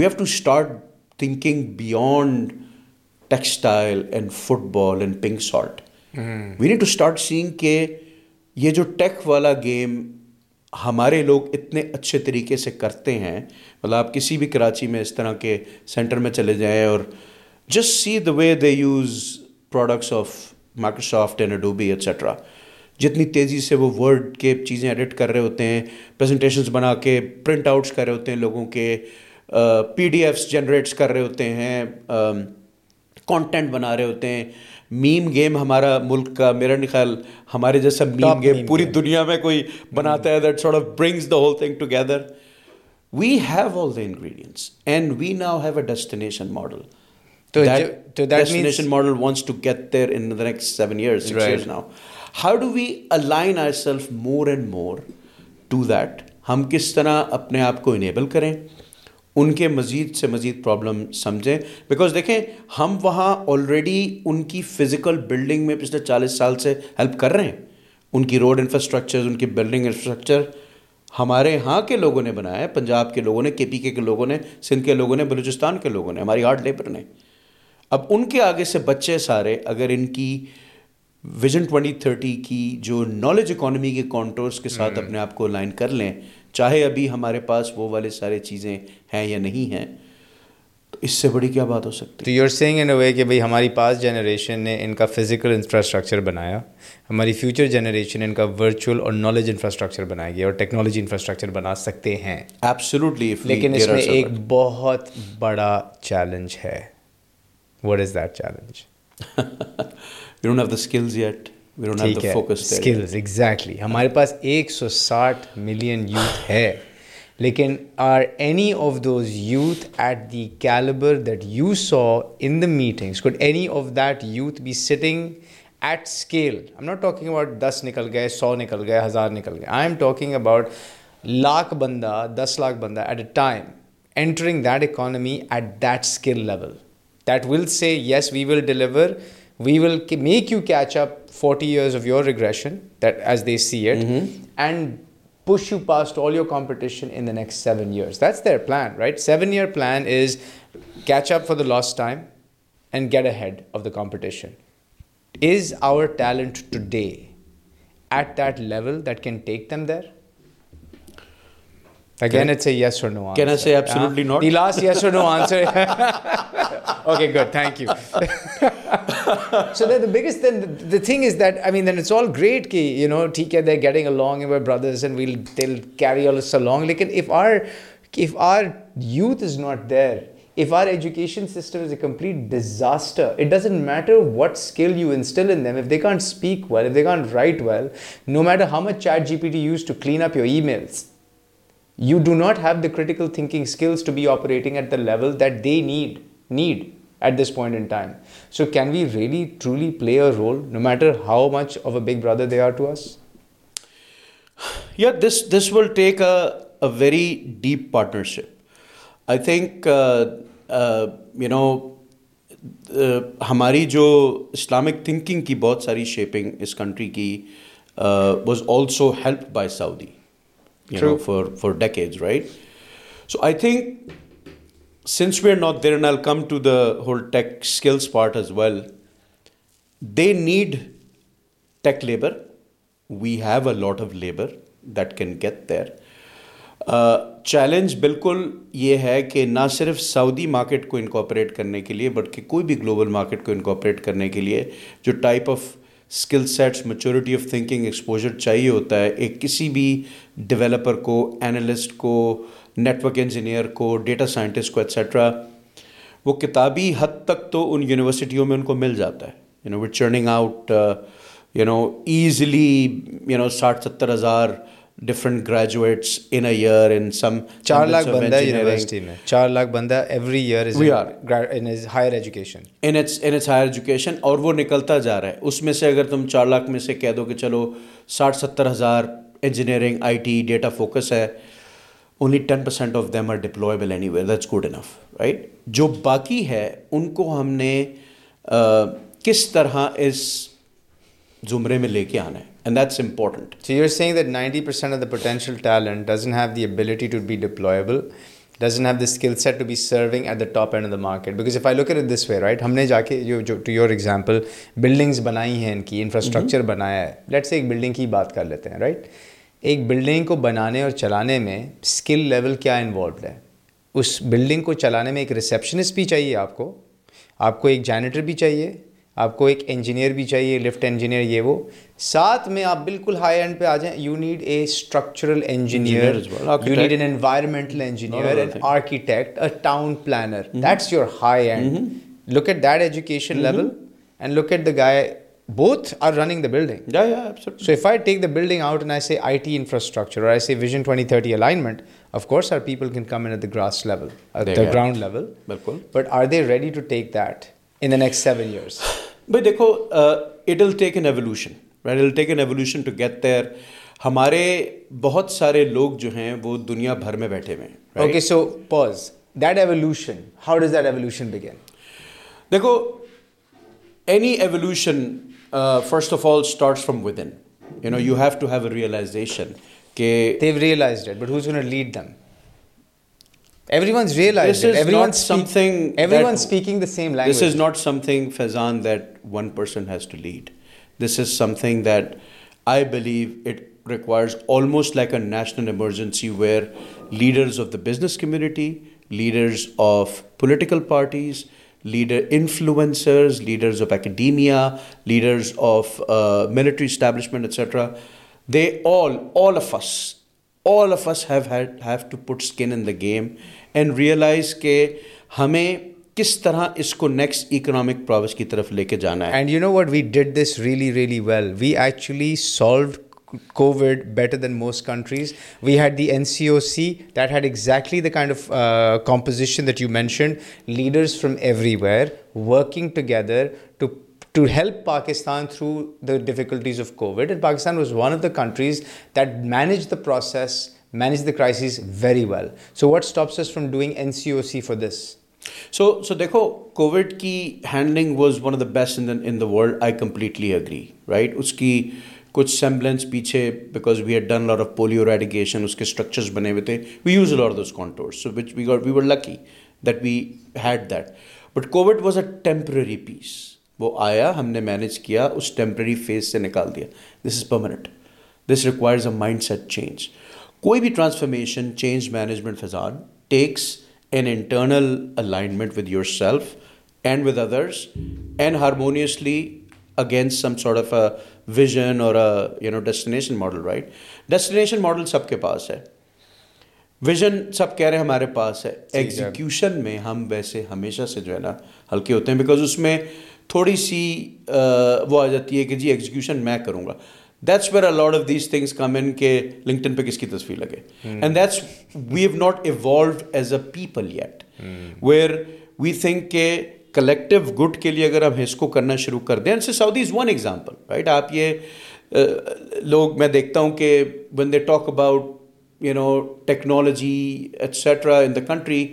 we have to start thinking beyond textile and football and pink salt. We need to start saying کہ یہ جو ٹیک والا game ہمارے لوگ اتنے اچھے طریقے سے کرتے ہیں مطلب آپ کسی بھی کراچی میں اس طرح کے سینٹر میں چلے جائیں اور just see the way they use products of Microsoft and Adobe etcetera جتنی تیزی سے وہ ورڈ کے چیزیں ایڈٹ کر رہے ہوتے ہیں پریزنٹیشنس بنا کے پرنٹ آؤٹس کر رہے ہوتے ہیں لوگوں کے پی ڈی ایفس جنریٹس کر رہے ہوتے ہیں کانٹینٹ بنا رہے ہوتے ہیں میم گیم ہمارا ملک کا میرا نہیں خیال ہمارے جیسا میم گیم پوری دنیا میں کوئی بناتا ہے that sort of brings the whole thing together we have all the ingredients and we now have a destination model destination model wants to get there in the next seven years years now how do we align our self more and more to that ہم کس طرح اپنے آپ کو enable کریں ان کے مزید سے مزید پرابلم سمجھیں بیکاز دیکھیں ہم وہاں آلریڈی ان کی فزیکل بلڈنگ میں پچھلے چالیس سال سے ہیلپ کر رہے ہیں ان کی روڈ انفراسٹرکچر ان کی بلڈنگ انفراسٹرکچر ہمارے یہاں کے لوگوں نے بنایا ہے پنجاب کے لوگوں نے کے پی کے کے لوگوں نے سندھ کے لوگوں نے بلوچستان کے لوگوں نے ہماری ہارڈ لیبر نے اب ان کے آگے سے بچے سارے اگر ان کی ویژن ٹوینٹی تھرٹی کی جو نالج اکانومی کے کانٹورس کے ساتھ اپنے آپ کو لائن کر لیں چاہے ابھی ہمارے پاس وہ والے سارے چیزیں ہیں یا نہیں ہیں تو اس سے بڑی کیا بات ہو سکتی ہے you are saying in a way کہ بھائی ہماری پاس جنریشن نے ان کا فزیکل انفراسٹرکچر بنایا ہماری فیوچر جنریشن نے ان کا ورچوئل اور نالج انفراسٹرکچر بنائے گی اور ٹیکنالوجی انفراسٹرکچر بنا سکتے ہیں ایبسلوٹلی لیکن اس میں ایک بہت بڑا چیلنج ہے what is that challenge don't have the skills yet skills exactly ہمارے پاس ایک سو ساٹھ ملین یوتھ ہے لیکن are any of those youth at the calibre that you saw in the meeting any of that youth be sitting at scale am not talking about دس نکل گئے سو نکل گئے ہزار نکل گئے I am talking about lakh بندہ دس لاکھ بندہ at a time entering that economy at that scale level that will say yes we we will will deliver make you catch up 40 years of your regression that as they see it mm-hmm. and push you past all your competition in the next 7 years that's their plan right 7 year plan is catch up for the lost time and get ahead of the competition is our talent today at that level that can take them there Again, it's a yes or no answer. Can I say absolutely uh, not? The last yes or no answer. okay, good. Thank you. so the biggest then the, the, thing is that I mean then it's all great ki you know TK they're getting along and we're brothers and we'll they'll carry all us along. Like if our if our youth is not there, if our education system is a complete disaster, it doesn't matter what skill you instill in them. If they can't speak well, if they can't write well, no matter how much chat GPT you use to clean up your emails you do not have the critical thinking skills to be operating at the level that they need need at this point in time. So can we really truly play a role no matter how much of a big brother they are to us? Yeah, this this will take a, a very deep partnership. I think uh, uh, you know hamari uh, जो Islamic thinking की बहुत सारी shaping country country की uh, was also helped by Saudi you True. know for for decades right so i think since we're not there and i'll come to the whole tech skills part as well they need tech labor we have a lot of labor that can get there challenge बिल्कुल ये है कि ना सिर्फ Saudi market को incorporate करने के लिए बल्कि कोई भी ग्लोबल मार्केट को इनकॉपरेट करने के लिए जो type of skill sets maturity of thinking exposure چاہیے ہوتا ہے ایک کسی بھی ڈیولپر کو اینالسٹ کو نیٹورک انجینئر کو ڈیٹا سائنٹسٹ کو ایٹسٹرا وہ کتابی حد تک تو ان یونیورسٹیوں میں ان کو مل جاتا ہے you know what churning out you know easily you know ساٹھ ستر ہزار different graduates in a year in some چار لاکھ بندہ یونیورسٹی میں چار لاکھ بندہ every year we are higher education in it's higher education اور وہ نکلتا جا رہا ہے اس میں سے اگر تم چار لاکھ میں سے کہہ دو کہ چلو ساٹھ ستر ہزار engineering I T data focus ہے only ten percent of them are deployable anywhere that's good enough right جو باقی ہے ان کو ہم نے کس طرح اس زمرے میں لے کے آنا ہے and that's important. So you're saying that 90% of the potential talent doesn't have the ability to be deployable, doesn't have the skill set to be serving at the top end of the market. Because if I look at it this way, right? हमने जाके जो, जो to your example, buildings बनाई हैं इनकी infrastructure mm-hmm. बनाया है. Let's say एक building की बात कर लेते हैं, right? एक building को बनाने और चलाने में skill level क्या involved है? उस building को चलाने में एक receptionist भी चाहिए आपको, आपको एक janitor भी चाहिए, آپ کو ایک انجینئر بھی چاہیے لفٹ انجینئر یہ وہ ساتھ میں آپ بالکل ہائی اینڈ پہ آ جائیں you need a structural engineer you need an environmental engineer an architect a town planner that's your high end look at that education level and look at the guy both are running the building so if I take the building out and I see I T infrastructure اور I see vision twenty thirty alignment of course are people can come in grass level ground level بالکل but are they ready to take that in the next seven years? But देखो uh, it'll take an evolution, right? It'll take an evolution to get there. हमारे बहुत सारे लोग जो हैं वो दुनिया भर में बैठे हुए हैं okay so pause that evolution how does that evolution begin देखो any evolution uh, first of all starts from within you know you have to have a realization okay they've realized it but who's going to lead them Everyone's realized this it. Everyone's something. Everyone's that, speaking the same language. This is not something Fazan that one person has to lead. This is something that I believe it requires almost like a national emergency where leaders of the business community, leaders of political parties, leader influencers, leaders of academia, leaders of uh, military establishment, etc. They all, all of us, all of us have had have to put skin in the game and realize के हमें किस तरह इसको next economic prowess की तरफ लेके जाना है and you know what we did this really really well we actually solve COVID better than most countries. We had the NCOC that had exactly the kind of uh, composition that you mentioned leaders from everywhere working together to help Pakistan through the difficulties of COVID. And Pakistan was one of the countries that managed the process, managed the crisis very well. So, what stops us from doing NCOC for this? So, so देखो COVID की handling one one of the best in in the world I completely agree right उसकी कुछ semblance पीछे because we had done lot of polio eradication उसके structures बने हुए थे we use lot those contours so which we got we were lucky that we had that but COVID was a temporary piece وہ آیا ہم نے manage کیا اس ٹیمپرری فیز سے نکال دیا this is permanent this requires a mindset change کوئی بھی transformation change management Faizan takes an internal alignment with yourself and with others and harmoniously against some sort of a vision اور you know destination model right destination model سب کے پاس ہے vision سب کہہ رہے ہیں ہمارے پاس ہے ایگزیکیوشن میں ہم ویسے ہمیشہ سے جو ہے نا ہلکے ہوتے ہیں بیکاز اس میں تھوڑی سی وہ آ جاتی ہے کہ جی ایگزیکیوشن میں کروں گا that's where a lot of these things come in کہ لنکٹن پہ کس کی تصویر لگے and that's we have not as a people yet where we think کہ کلیکٹیو گڈ کے لیے اگر ہم اس کو کرنا شروع کر دیں سعودی از ون ایگزامپل رائٹ آپ یہ لوگ میں دیکھتا ہوں کہ بندے talk about you know technology etcetera in the country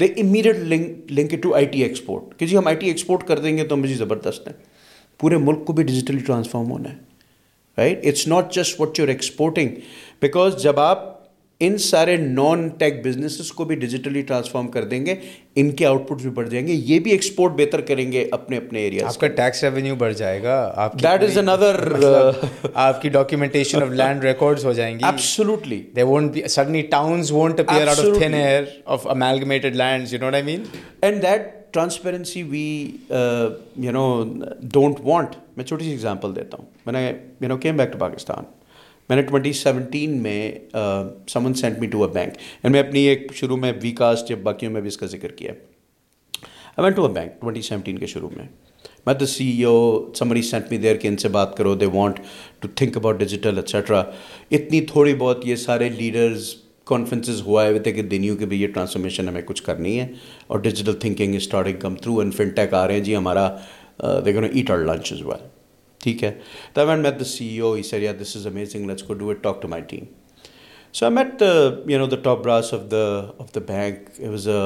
they immediate link link to I T export کہ جی ہم آئی ٹی ایکسپورٹ کر دیں گے تو ہم جی زبردست ہیں پورے ملک کو بھی ڈیجیٹلی ٹرانسفارم ہونا ہے right it's not just what you exporting because جب آپ ان سارے نان ٹیک بزنسز کو بھی ڈیجیٹلی ٹرانسفارم کر دیں گے ان کے آؤٹ پٹ بھی بڑھ جائیں گے یہ بھی ایکسپورٹ بہتر کریں گے اپنے اپنے ایریا آپ کا ٹیکس ریونیو بڑھ جائے گا آپ دیٹ از اندر آپ کی ڈاکیومنٹیشن آف لینڈ ریکارڈز ہو جائیں گی absolutely they won't be suddenly towns won't appear out of thin air of amalgamated land you know I mean and that transparency we you know don't want میں چھوٹی سی example دیتا ہوں میں نے you know came back to Pakistan میں نے twenty seventeen میں someone sent me to a bank and میں اپنی ایک شروع میں وی کاسٹ یا باقیوں میں بھی اس کا ذکر کیا I went to a bank twenty seventeen کے شروع میں میں تو C O summary sent me there کے ان سے بات کرو they want to think about digital etcetera اتنی تھوڑی بہت یہ سارے لیڈرز کانفرنسز ہوا ہے ہوئے تھے کہ دینیوں کہ بھائی یہ ٹرانسفارمیشن ہمیں کچھ کرنی ہے اور digital thinking starting come through in fintech آ رہے ہیں جی ہمارا دیکھو نا ایٹ آر لنچ ہوا ہے ٹھیک ہے تو went met the C E O sir یا this is amazing let's go do it talk to my team so I met you know the top brass of the of the bank was a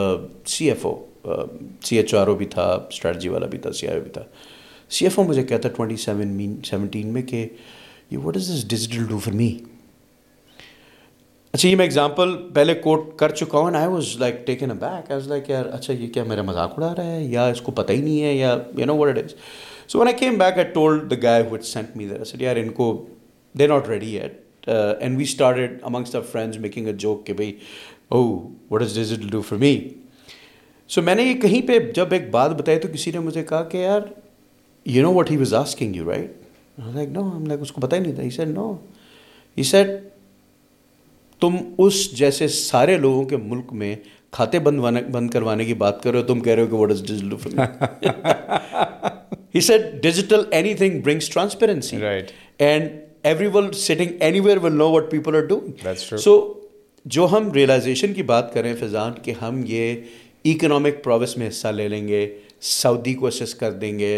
C F O C H R O بھی تھا strategy والا بھی تھا سی آئی او بھی تھا سی F O مجھے کہتا twenty seven mean seventeen میں کہ یہ what is this digital do for me اچھا یہ میں اگزامپل پہلے کوٹ کر چکا ہوں I was like taken aback I was like یار اچھا یہ کیا میرا مذاق اڑا رہا ہے یا اس کو پتہ ہی نہیں ہے یا you know what it is so when I came back I told the guy what sent me there said یار ان کو they not ready at and we started amongst the friends making a joke کہ بھائی او what is diesel do for me so میں نے یہ کہیں پہ جب ایک بات بتائی تو کسی نے مجھے کہا کہ یار you know what he was asking you right like no ہم لائک اس کو پتہ ہی نہیں تھا he said no he said تم اس جیسے سارے لوگوں کے ملک میں کھاتے بند بند کروانے کی بات کر رہے ہو تم کہہ رہے ہو کہ what is do digital set digital any thing brings transparency will setting anywhere will know what people are doing so جو ہم ریئلائزیشن کی بات کریں فیضان کہ ہم یہ اکنامک پروس میں حصہ لے لیں گے سعودی کو اسس کر دیں گے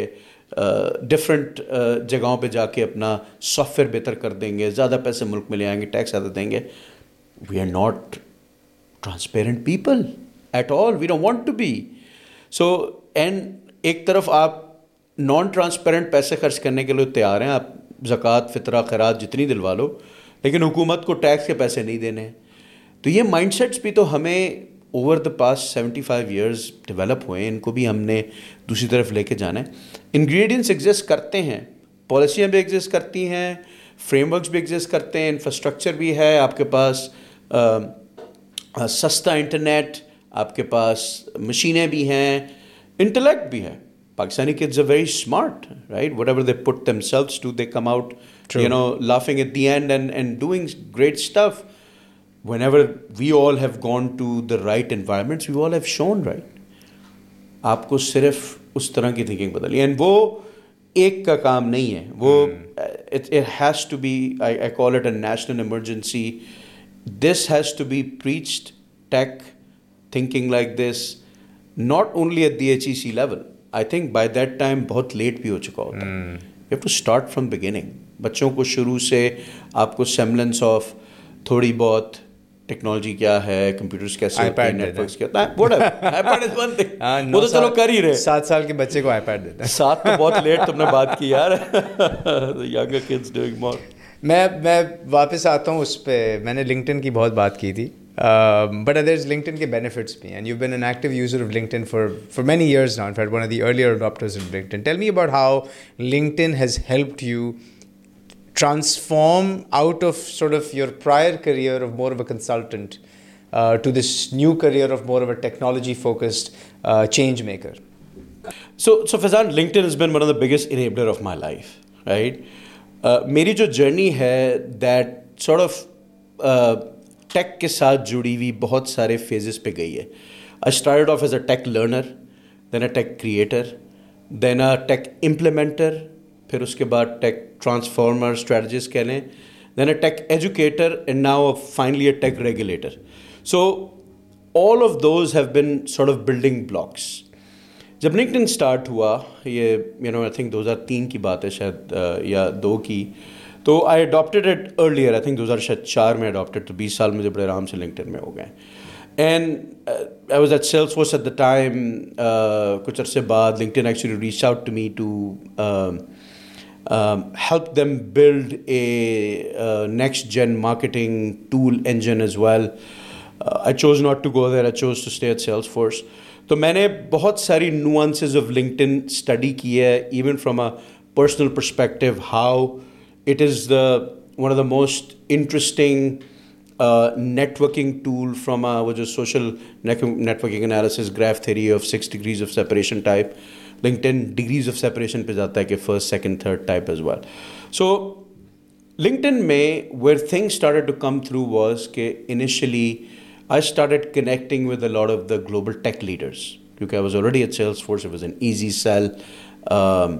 uh, جگہوں پہ جا کے اپنا سافٹ ویئر بہتر کر دیں گے زیادہ پیسے ملک میں لے آئیں گے ٹیکس زیادہ دیں گے we are not transparent people at all we want to be so and ایک طرف آپ نان ٹرانسپیرنٹ پیسے خرچ کرنے کے لیے تیار ہیں آپ زکوٰۃ فطرہ خیرات جتنی دلوا لو لیکن حکومت کو ٹیکس کے پیسے نہیں دینے تو یہ مائنڈ سیٹس بھی تو ہمیں over the past seventy five years develop ہوئے ہیں ان کو بھی ہم نے دوسری طرف لے کے جانا ہے انگریڈینٹس ایگزسٹ کرتے ہیں پالیسیاں بھی ایگزسٹ کرتی ہیں فریم ورکس بھی ایگزسٹ کرتے ہیں انفراسٹرکچر بھی ہے آپ کے پاس سستا انٹرنیٹ آپ کے پاس مشینیں بھی ہیں انٹلیکٹ بھی ہے Pakistani kids are very smart, right? Whatever they put themselves to, they come out, True. you know, laughing at the end and, and doing great stuff. Whenever we all have gone to the right environments, we all have shown, right? आपको सिर्फ उस तरह की thinking बदली and वो एक का काम नहीं है वो it it has to be I I call it a national emergency this has to be preached tech thinking like this not only at the H E C level I think by that time بہت late بھی ہو چکا ہوتا ہے to start from beginning بچوں کو شروع سے آپ کو سیملنس آف تھوڑی بہت ٹیکنالوجی کیا ہے کر ہی رہے سات سال کے بچے کو آئی پیڈ سات میں بہت لیٹ تم نے بات کی یار میں میں واپس آتا ہوں اس پہ میں نے لنکٹن کی بہت بات کی تھی Um, but there's LinkedIn ke benefits me, and you've been an active user of LinkedIn for, for many years now. In fact, one of the earlier adopters of LinkedIn. Tell me about how LinkedIn has helped you transform out of sort of your prior career of more of a consultant uh, to this new career of more of a technology focused uh, change maker. So, so Fazan, LinkedIn has been one of the biggest enabler of my life, right? Uh, मेरी journey journey that sort of. Uh, tech کے ساتھ جڑی ہوئی بہت سارے phases پہ گئی ہے I start off as a tech learner then a tech creator then a tech implementer پھر اس کے بعد ٹیک ٹرانسفارمر اسٹریٹجسٹ لیں then a tech educator and now finally a tech regulator so all of those have been sort of building blocks جب LinkedIn start ہوا یہ you know I think دو ہزار تین کی بات ہے شاید یا دو کی تو I adapted at earlier I think دو ہزار شاید چار میں اڈاپٹیڈ تو بیس سال مجھے بڑے آرام سے لنکٹن میں ہو گئے and I was at Salesforce at the time کچھ عرصے بعد LinkedIn actually reach out to me to help them build a next gen marketing tool engine as well I choose not to go there I choose to stay at Salesforce تو میں نے بہت ساری nuances of LinkedIn study کی ہے even from a personal perspective how It is the one of the most interesting uh, networking tool from which is social networking analysis graph theory of six degrees of separation type. LinkedIn degrees of separation पे जाता है कि first, second, third type as well. So LinkedIn में where things started to come through was कि initially I started connecting with a lot of the global tech leaders. because I was already at Salesforce. It was an easy sell. Um,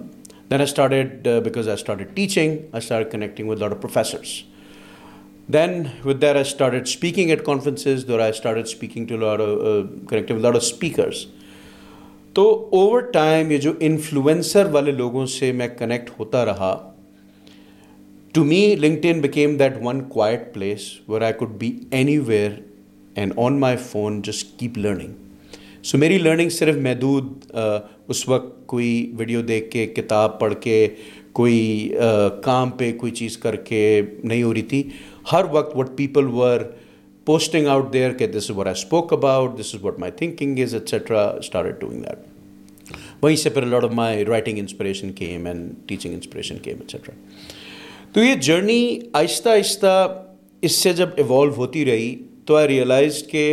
then I started, uh, because I started teaching, I started connecting with a lot of professors. Then, with that, I started speaking at conferences, where I started speaking to a lot of, uh, connecting with a lot of speakers. So, over time, ye jo influencer wale logon se me connect hota raha, to me, LinkedIn became that one quiet place where I could be anywhere and on my phone just keep learning. سو میری learning صرف محدود اس وقت کوئی video دیکھ کے کتاب پڑھ کے کوئی کام پہ کوئی چیز کر کے نہیں ہو رہی تھی ہر وقت what people were posting out there کہ this is what I spoke about this is what my thinking is etcetera start doing that وہیں سے پھر آف مائی رائٹنگ انسپریشن کے ایم اینڈ ٹیچنگ انسپریشن کے تو یہ جرنی آہستہ آہستہ اس سے جب ایوالو ہوتی رہی تو آئی ریئلائز کہ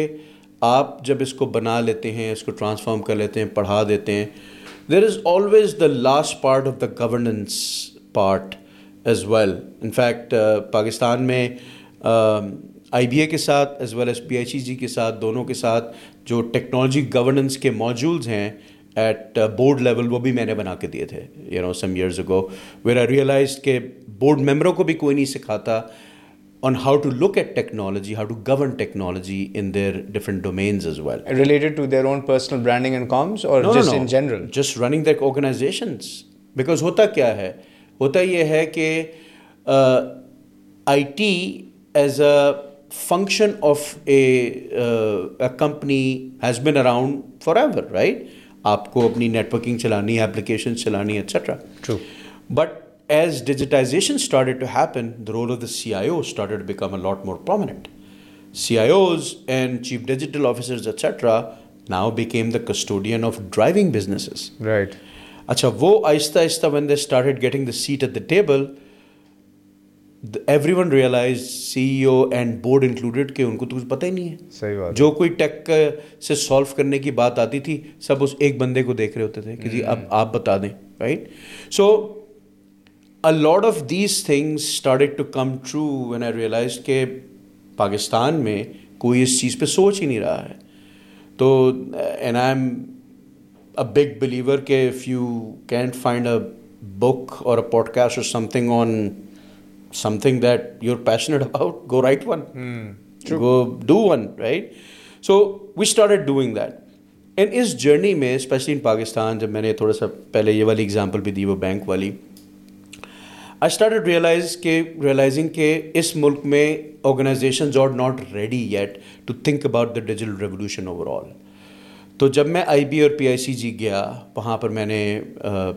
آپ جب اس کو بنا لیتے ہیں اس کو ٹرانسفارم کر لیتے ہیں پڑھا دیتے ہیں there is always the last part of the governance part as well in fact Pakistan میں آئی بی اے کے ساتھ as well as P H E G کے ساتھ دونوں کے ساتھ جو ٹیکنالوجی گورننس کے موجولز ہیں ایٹ بورڈ لیول وہ بھی میں نے بنا کے دیے تھے you know some years ago where I realise کہ بورڈ ممبروں کو بھی کوئی نہیں سکھاتا on how to look at technology, how to govern technology in their different domains as well. Related to their own personal branding and comms or no, just no, no. in general? Just running their organizations. Because होता क्या है होता ये है कि आई IT as a function of a uh, a company has been around forever right आपको अपनी networking, चलानी है application etc. True, but as digitization started to happen, the role of the CIO started to become a lot more prominent. CIOs and chief digital officers, etc., now became the custodian of driving businesses. Right. अच्छा वो Aahista Aahista when they started getting the seat at the table, everyone realized CEO and board included कि उनको तो कुछ पता ही नहीं है सही बात जो कोई टेक से solve करने की बात आती थी सब उस एक बंदे को देख रहे होते थे कि जी आप बता दें right? So lot of these things start to come true when I realise کہ پاکستان میں کوئی اس چیز پہ سوچ ہی نہیں رہا ہے تو and I am a big believer کہ if you can't find a book اور اے پوڈ کاسٹ اور something on something that you are passionate about go write one one go do right so we start at doing that and اس journey میں especially in Pakistan جب میں نے تھوڑا سا پہلے یہ والی اگزامپل بھی دی وہ بینک والی آئی اسٹارٹ ریئلائز کہ ریئلائزنگ کہ اس ملک میں organisations are not ready yet to think about the digital revolution overall تو جب میں آئی بی اور پی آئی سی جی گیا وہاں پر میں نے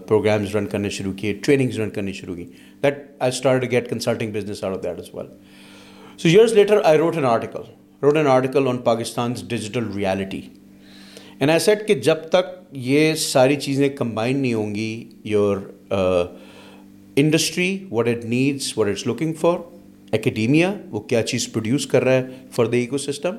پروگرامز رن کرنے شروع کیے ٹریننگز رن کرنی شروع کی that I start get consulting business of that as well so years later I wrote wrote an an article article on Pakistan's digital reality and I said کہ جب تک یہ ساری چیزیں کمبائن نہیں ہوں گی your industry what it needs what it's looking for academia وہ کیا چیز پروڈیوس کر رہا ہے for the ecosystem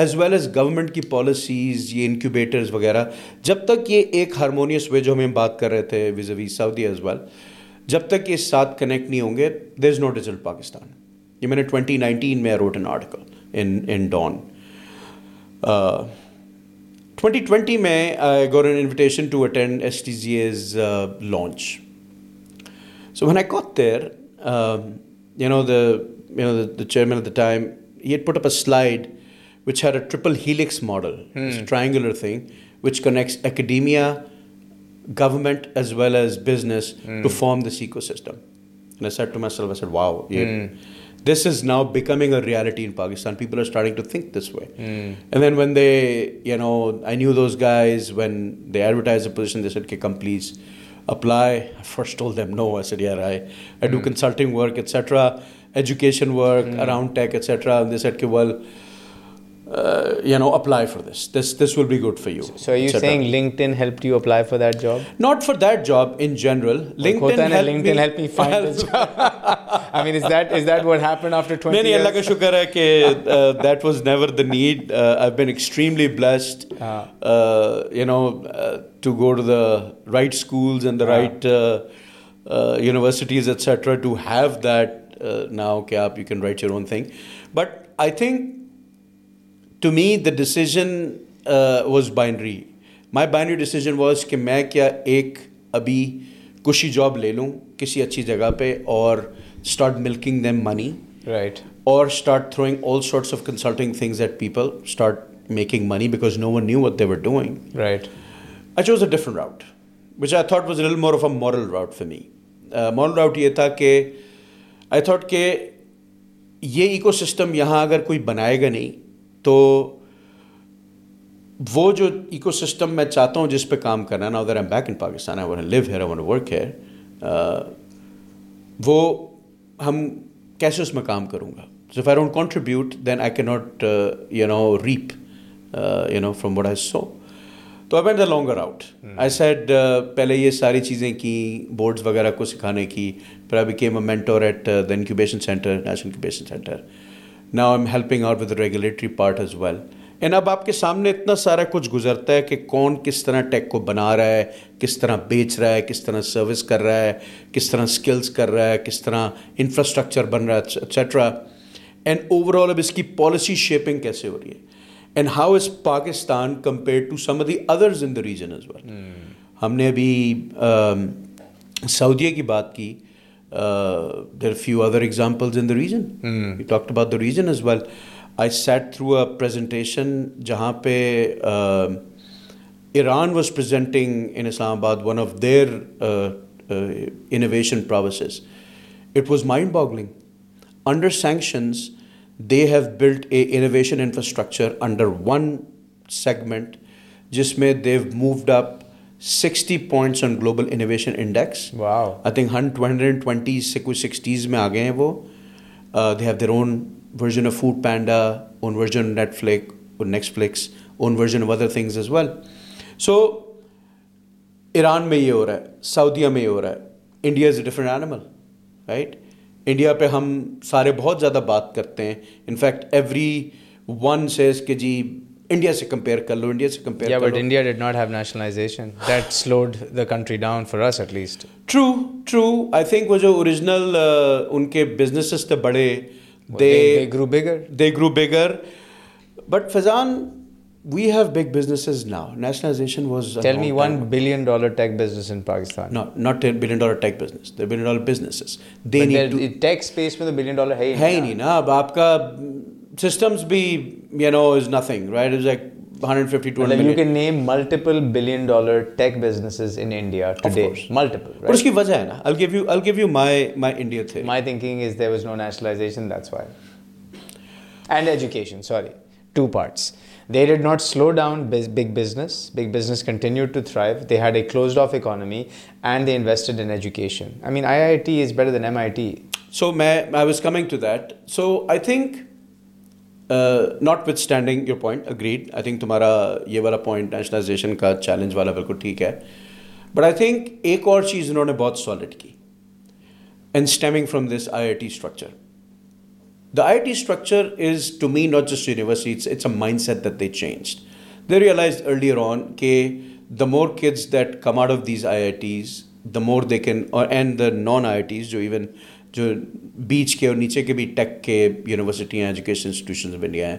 as well as government کی پالیسیز یہ انکیوبیٹرز وغیرہ جب تک یہ ایک ہارمونیس وے جو ہم بات کر رہے تھے was we Saudi as well جب تک یہ ساتھ کنیکٹ نہیں ہوں گے دیر از نو ڈیزلٹ پاکستان یہ میں نے ٹوئنٹی نائنٹین میں wrote an article in in twenty twenty میں I got an invitation to attend S T as launch So when I got there, um, you know the you know the, the, chairman at the time he had put up a slide which had a triple helix model, hmm. a triangular thing, which connects academia, government, as well as business hmm. to form this ecosystem. And I said to myself, I said, wow, hmm. yeah, this is now becoming a reality in Pakistan. People are starting to think this way. Hmm. And then when they, you know, I knew those guys when they advertised the position, they said, okay, come please, apply. I first told them no. I said, yeah, I, I do mm. consulting work, etc., education work mm. around tech, etc. And they said, okay, well, uh, you know apply for this this this will be good for you so are you saying linkedin helped you apply for that job not for that job in general linkedin helped linkedin me, helped me find help. the job i mean is that is that what happened after 20 nahi allah shukar hai ki uh, that was never the need uh, i've been extremely blessed ah. uh, you know uh, to go to the right schools and the ah. right uh, universities etc to have that now cap, you can write your own thing but i think to me, the decision uh, was binary. My binary decision was कि मैं क्या एक अभी cushy job, ले लूँ किसी अच्छी start milking them money. Right. Or start throwing all sorts of consulting things at people, start making money because no one knew what they were doing. Right. I chose a different route, which I thought was a little more of a moral route for me. Uh, moral route ये था I thought कि ये ecosystem यहाँ अगर कोई बनाएगा नहीं تو وہ جو ایکو سسٹم میں چاہتا ہوں جس پہ کام کرنا نا ادھر M back in Pakistan live here one work here وہ ہم کیسے اس میں کام کروں گا so if I don't contribute then I کی not you know rape you know from would I سو تو I went the longer out I said پہلے یہ ساری چیزیں کی بورڈز وغیرہ کو سکھانے کی پھر I became a mentor at the incubation centre national incubation centre now M helping are with regulatory part as well and اب آپ کے سامنے اتنا سارا کچھ گزرتا ہے کہ کون کس طرح ٹیک کو بنا رہا ہے کس طرح بیچ رہا ہے کس طرح سروس کر رہا ہے کس طرح اسکلس کر رہا ہے کس طرح انفراسٹرکچر بن رہا ہے اٹسٹرا اینڈ اوور آل اب اس کی پالیسی شیپنگ کیسے ہو رہی ہے and how is Pakistan compare to some the others in the region as well ہم نے ابھی سعودیہ کی بات کی Uh, there are a few other examples in the region. Mm. You talked about the region as well. I sat through a presentation jahan pe uh, Iran was presenting in Islamabad one of their uh, uh innovation processes. It was mind-boggling. Under sanctions, they have built a innovation infrastructure under one segment, जिसमें they've moved up sixty points on global innovation twenty سے کچھ sixties میں آ گئے ہیں وہ they have their own version of food panda own version Netflix own version of other things as well so Iran میں یہ ہو رہا ہے سعودیہ میں یہ ہو رہا ہے India is a different animal right India پہ ہم سارے بہت زیادہ بات کرتے ہیں انفیکٹ ایوری ون سیز کہ جی انڈیا سے کر لو انڈیا انڈیا سے پاکستان تو ہے نہیں نا اب آپ کا systems be you know is nothing right it's like 150 200 you can name multiple billion dollar tech businesses in india today multiple right? but uski i'll give you i'll give you my my india theory my thinking is there was no nationalization that's why and education sorry two parts they did not slow down big business. Big business continued to thrive. They had a closed off economy and they invested in education. I mean, IIT is better than MIT. So, I was coming to that. So, I think notwithstanding your point agreed I think تمہارا یہ والا point nationalisation کا challenge والا بالکل ٹھیک ہے but I think ایک اور چیز انہوں نے بہت سالڈ کی and stemming from this I I T structure the I T structure is to me not just university it's a mindset that they change they realise earlier on کہ the more kids that come out of these I I Ts the more they can and the non I I Ts جو even جو batch کے اور نیچے کے بھی tech کے university ہیں ایجوکیشن انسٹیٹیوشنز آف انڈیا ہیں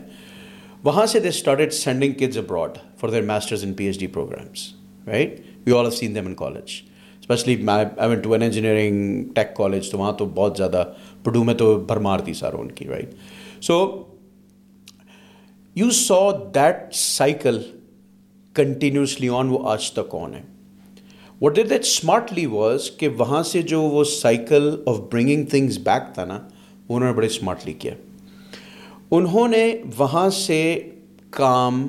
وہاں سے they started sending kids abroad for their masters in P H D programmes right we all have seen them in college especially to an engineering tech college تو وہاں تو بہت زیادہ پڈو میں تو بھرمار تھی ساروں کی right so you so that cycle continuously on وہ آج تک آن ہے what did that smartly was کہ وہاں سے جو وہ cycle of bringing things back تھا نا انہوں نے بڑے اسمارٹلی کیا انہوں نے وہاں سے کام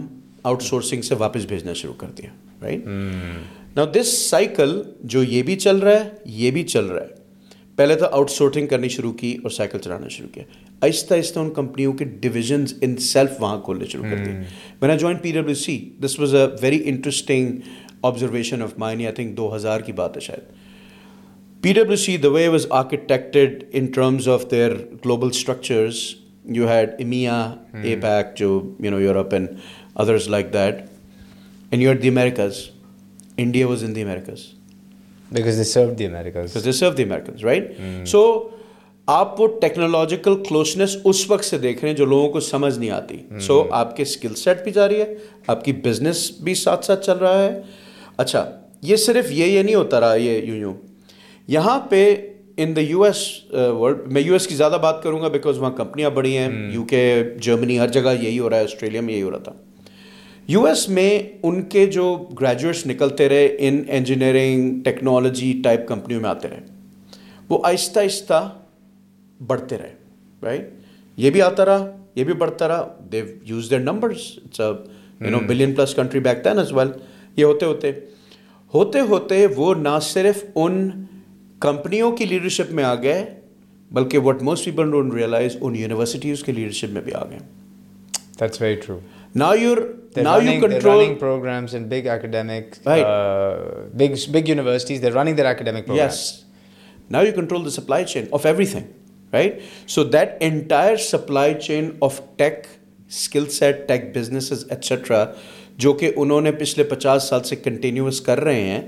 آؤٹ سورسنگ سے واپس بھیجنا شروع کر دیا رائٹ نا دس سائیکل جو یہ بھی چل رہا ہے یہ بھی چل رہا ہے پہلے تو آؤٹ سورسنگ کرنی شروع کی اور سائیکل چلانا شروع کیا آہستہ آہستہ ان کمپنیوں کے ڈویژنز ان سیلف وہاں کھولنے شروع کر دیے میں نے join P W C this was a very interesting observation of mine I think دو ہزار کی بات ہے شاید P W C the way was architected in terms of their global structures you had EMEA APAC جو you know Europe and others like that and you at the Americas India was in the Americas so آپ وہ technological closeness اس وقت سے دیکھ رہے ہیں جو لوگوں کو سمجھ نہیں آتی سو hmm. آپ کے اسکل سیٹ بھی جاری ہے آپ کی بزنس بھی ساتھ ساتھ چل رہا ہے اچھا یہ صرف یہ یہ نہیں ہوتا رہا یہ یوں یوں یہاں پہ in the U S world میں یو ایس کی زیادہ بات کروں گا بیکاز وہاں کمپنیاں بڑی ہیں یو کے جرمنی ہر جگہ یہی ہو رہا ہے آسٹریلیا میں یہی ہو رہا تھا یو ایس میں ان کے جو گریجویٹس نکلتے رہے ان انجینئرنگ ٹیکنالوجی ٹائپ کمپنیوں میں آتے رہے وہ آہستہ آہستہ بڑھتے رہے رائٹ یہ بھی آتا رہا یہ بھی بڑھتا رہا they use their billion plus country back then well یہ ہوتے ہوتے ہوتے ہوتے وہ نہ صرف ان کمپنیوں کی لیڈرشپ میں آ گئے بلکہ what most realise in universities کی لیڈرشپ میں بھی آ گئے running their academic programs yes now you control the supply chain of everything right so that entire supply chain of tech skill set tech business etcetera جو کہ انہوں نے پچھلے پچاس سال سے کنٹینیوس کر رہے ہیں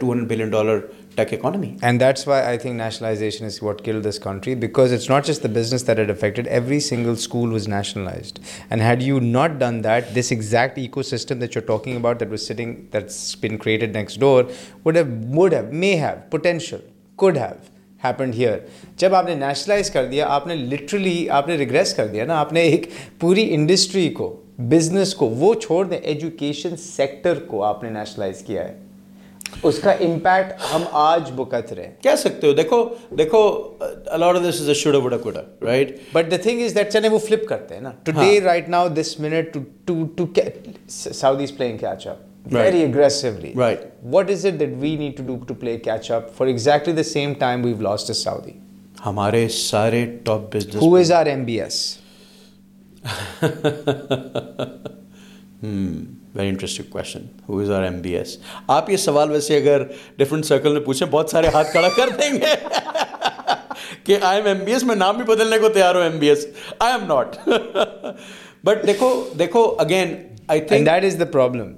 dollar single economy and that's why I think nationalisation is what کل this country that not talking the business that sitting affected every single school door nationalised and had you not done that this exact happened here جب آپ نے nationalize کر دیا آپ نے literally آپ نے ریگریس کر دیا نا آپ نے ایک پوری انڈسٹری کو بزنس کو وہ چھوڑ دیں ایجوکیشن سیکٹر کو آپ نے نیشنلائز کیا ہے اس کا امپیکٹ ہم آج بکت رہے ہیں کہہ سکتے ہو دیکھو دیکھو وہ فلپ کرتے بکتر ہاں۔ ہمارے سارے top business very interesting question who is our M B S آپ یہ سوال ویسے اگر ڈفرینٹ سرکل میں پوچھیں بہت سارے ہاتھ کھڑا کر دیں گے کہ I am M B S میں نام بھی بدلنے کو تیار ہوں M B S I M not but دیکھو دیکھو think that is the problem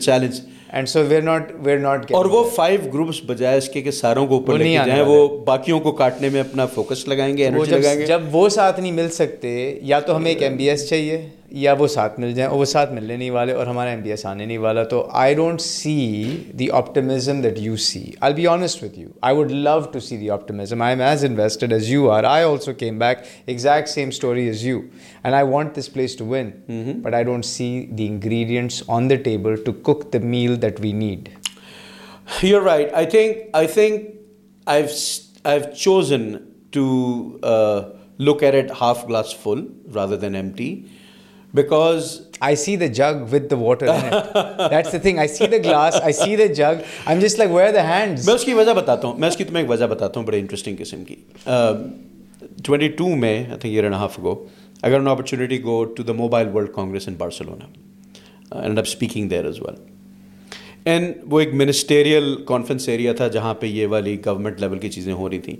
challenge and so we're not we're not اور وہ فائیو گروپس بجائے اس کے کہ ساروں کو اوپر وہ باقیوں کو کاٹنے میں اپنا فوکس لگائیں گے جب وہ ساتھ نہیں مل سکتے یا تو ہمیں ایک ایم بی ایس چاہیے या वो साथ मिल जाएं और वो साथ मिलने नहीं वाले और हमारा एम बी एस आने नहीं वाला तो I don't see the optimism that you see I be honest with you I would love to see the optimism I am as invested as you are I also came back exact same story is you and I want this place to win but I don't see the ingredients on the table to cook the meal that we need You're right. I think I think I've I've chosen to uh, look at it half glass full rather than empty. Because jug the water ایک وجہ بتاتا ہوں بڑے interesting قسم کی to uh, میں I think year and and half go وہ ایک منسٹیریل کانفرنس ایریا تھا جہاں پہ یہ والی گورنمنٹ لیول کی چیزیں ہو رہی تھیں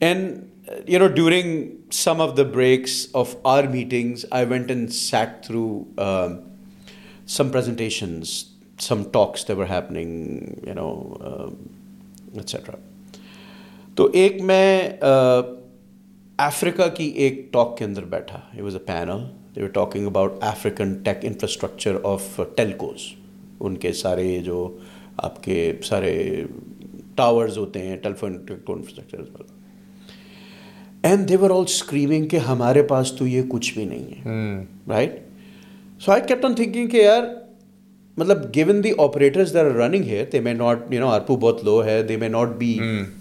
And, you know, during some of the breaks of our meetings, I went and sat through uh, some presentations, some talks that were happening, you know, uh, um, etc. तो एक मैं Africa uh, की एक talk के अंदर बैठा it was a panel they were talking about African tech infrastructure of telcos उनके सारे जो आपके सारे टावर्स होते हैं telephone infrastructure and they were all screaming کہ ہمارے پاس تو یہ کچھ بھی نہیں ہے right so I kept on thinking کہ یار مطلب given the operators there are running ہے they may not you know ARPU بہت لو ہے they may not be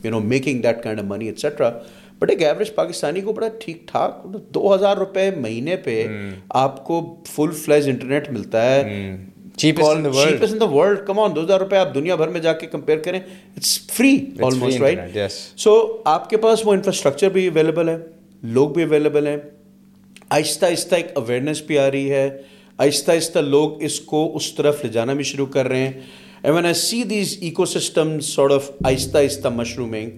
you know making that kind of money etcetera but ایک average Pakistani کو بڑا ٹھیک ٹھاک مطلب دو ہزار روپے مہینے پہ hmm. آپ کو فل فلیج انٹرنیٹ ملتا ہے hmm. دنیا بھر میں جا کے کمپیئر کریں it's free almost right so آپ کے پاس وہ انفراسٹرکچر بھی اویلیبل ہے لوگ بھی اویلیبل ہیں آہستہ آہستہ ایک اویئرنیس بھی آ رہی ہے آہستہ آہستہ لوگ اس کو اس طرف لے جانا بھی شروع کر رہے ہیں and when I see these ecosystem sort of آہستہ آہستہ mushrooming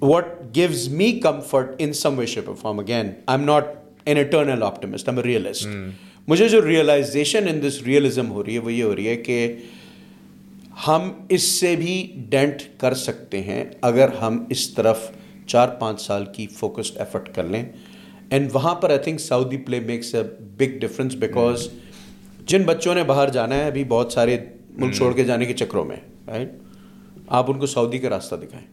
what gives me comfort in some way shape form again I am not an eternal optimist I am realist مجھے جو ریئلائزیشن ان دس ریئلزم ہو رہی ہے وہ یہ ہو رہی ہے کہ ہم اس سے بھی ڈینٹ کر سکتے ہیں اگر ہم اس طرف چار پانچ سال کی فوکسڈ ایفرٹ کر لیں اینڈ وہاں پر I think Saudi play makes a big difference because جن بچوں نے باہر جانا ہے ابھی بہت سارے ملک hmm. چھوڑ کے جانے کے چکروں میں رائٹ آپ ان کو سعودی کا راستہ دکھائیں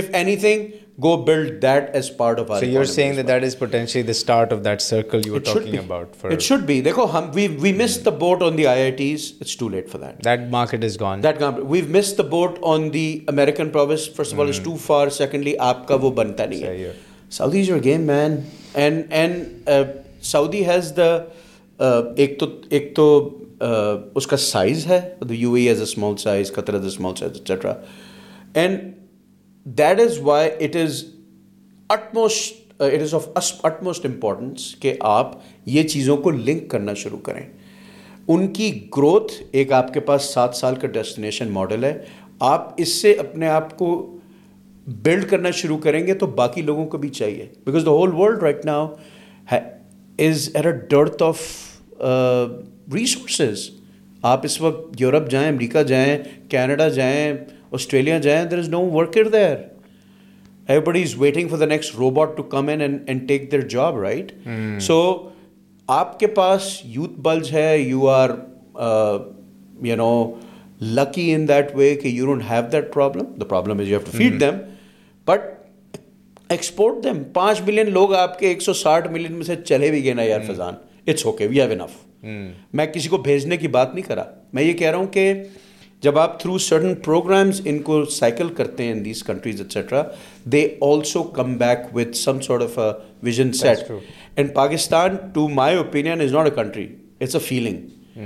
if anything, go build that as part of our. So you're saying that that is potentially the start of that circle you were it talking about. For it should be. Dekho, hum, we we missed the boat on the IITs. It's too late for that. That market is gone. That we've missed the boat on the American province. First of all, it's hmm. too far. Secondly, aapka wo banta nahi hai. Saudi's your game, man. And and uh, Saudi has the uh, ek to ek to uh, hai. The UAE has a small size. Qatar has a small size, etc. And that is why it is utmost it is of utmost importance کہ آپ یہ چیزوں کو link کرنا شروع کریں ان کی growth ایک آپ کے پاس سات سال کا ڈیسٹینیشن ماڈل ہے آپ اس سے اپنے آپ کو بلڈ کرنا شروع کریں گے تو باقی لوگوں کو بھی چاہیے because the whole world right now is at a dearth of resources آپ اس وقت یورپ جائیں امریکہ جائیں کینیڈا جائیں آسٹریلیا جائیں there is no worker there everybody is waiting for the next robot to come in and and take their job right so آپ کے پاس یوتھ بلج ہے you are you know lucky in that way کہ you don't have that problem the problem is you have to feed them but export them پانچ million لوگ آپ کے ایک سو ساٹھ ملین میں سے چلے بھی گئے نا یار Faizan it's okay we have enough میں کسی کو بھیجنے کی بات نہیں کرا میں یہ کہہ رہا ہوں کہ جب آپ تھرو سرٹن پروگرامز ان کو سائیکل کرتے ہیں کنٹری اٹس اے فیلنگ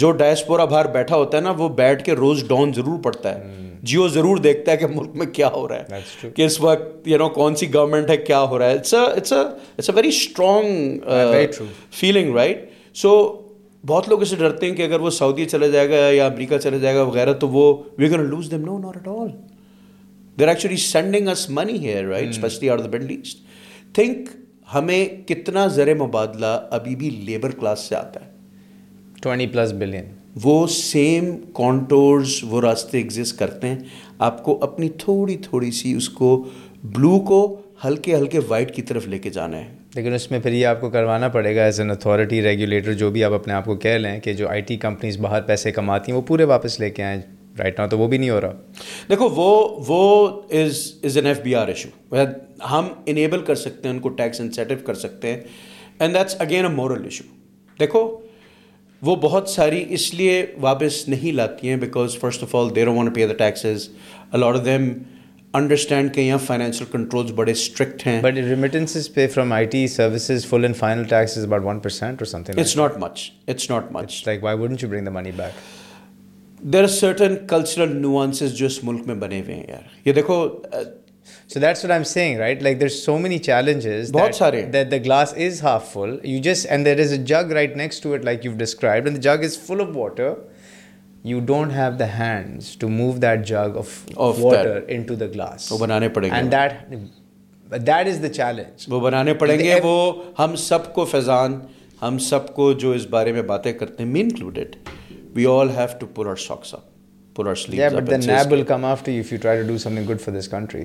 جو ڈائسپورا باہر بیٹھا ہوتا ہے نا وہ بیٹھ کے روز ڈاؤن ضرور پڑتا ہے hmm. جیو ضرور دیکھتا ہے کہ ملک میں کیا ہو رہا ہے کہ اس وقت یو نو کون سی گورنمنٹ ہے کیا ہو رہا ہے بہت لوگ اسے ڈرتے ہیں کہ اگر وہ سعودی چلے جائے گا یا امریکہ چلا جائے گا وغیرہ تو وہ we lose no not at all there actually sending us money right especially the think ہمیں کتنا زر مبادلہ ابھی بھی لیبر کلاس سے آتا ہے ٹوینٹی پلس بلین وہ سیم کانٹورز وہ راستے ایگزسٹ کرتے ہیں آپ کو اپنی تھوڑی تھوڑی سی اس کو بلو کو ہلکے ہلکے وائٹ کی طرف لے کے جانا ہے لیکن اس میں پھر یہ آپ کو کروانا پڑے گا ایز این اتھارٹی ریگولیٹر جو بھی آپ اپنے آپ کو کہہ لیں کہ جو آئی ٹی کمپنیز باہر پیسے کماتی ہیں وہ پورے واپس لے کے آئیں رائٹ ناؤ تو وہ بھی نہیں ہو رہا دیکھو وہ وہ is is an F B are issue ہم انیبل کر سکتے ہیں ان کو ٹیکس انسیٹو کر سکتے ہیں and that's again a moral issue دیکھو وہ بہت ساری اس لیے واپس نہیں لاتی ہیں because first of all they want pay the taxes them Understand के यहाँ फाइनेंशियल कंट्रोल्स बड़े स्ट्रिक्ट हैं But remittances pay from IT services. Full and final tax is about 1% or something it's not much it's not much like why wouldn't you bring the money back there are certain cultural nuances जो इस मुल्क में बने हुए हैं यार ये देखो So that's what I'm saying, right? Like there's so many challenges that, that, the glass is half full. You just and there is a jug right next to it, like you've described, and the jug is full of water you don't have the hands to move that jug of, water into the glass. वो बनाने पड़ेंगे. And that that is the challenge. वो बनाने पड़ेंगे the, वो हम सबको फैजान हम सबको जो इस बारे में बातें करते हैं me included we all have to pull our socks up pull our sleeves Yeah, but the nab will come after you if you try to do something good for this country.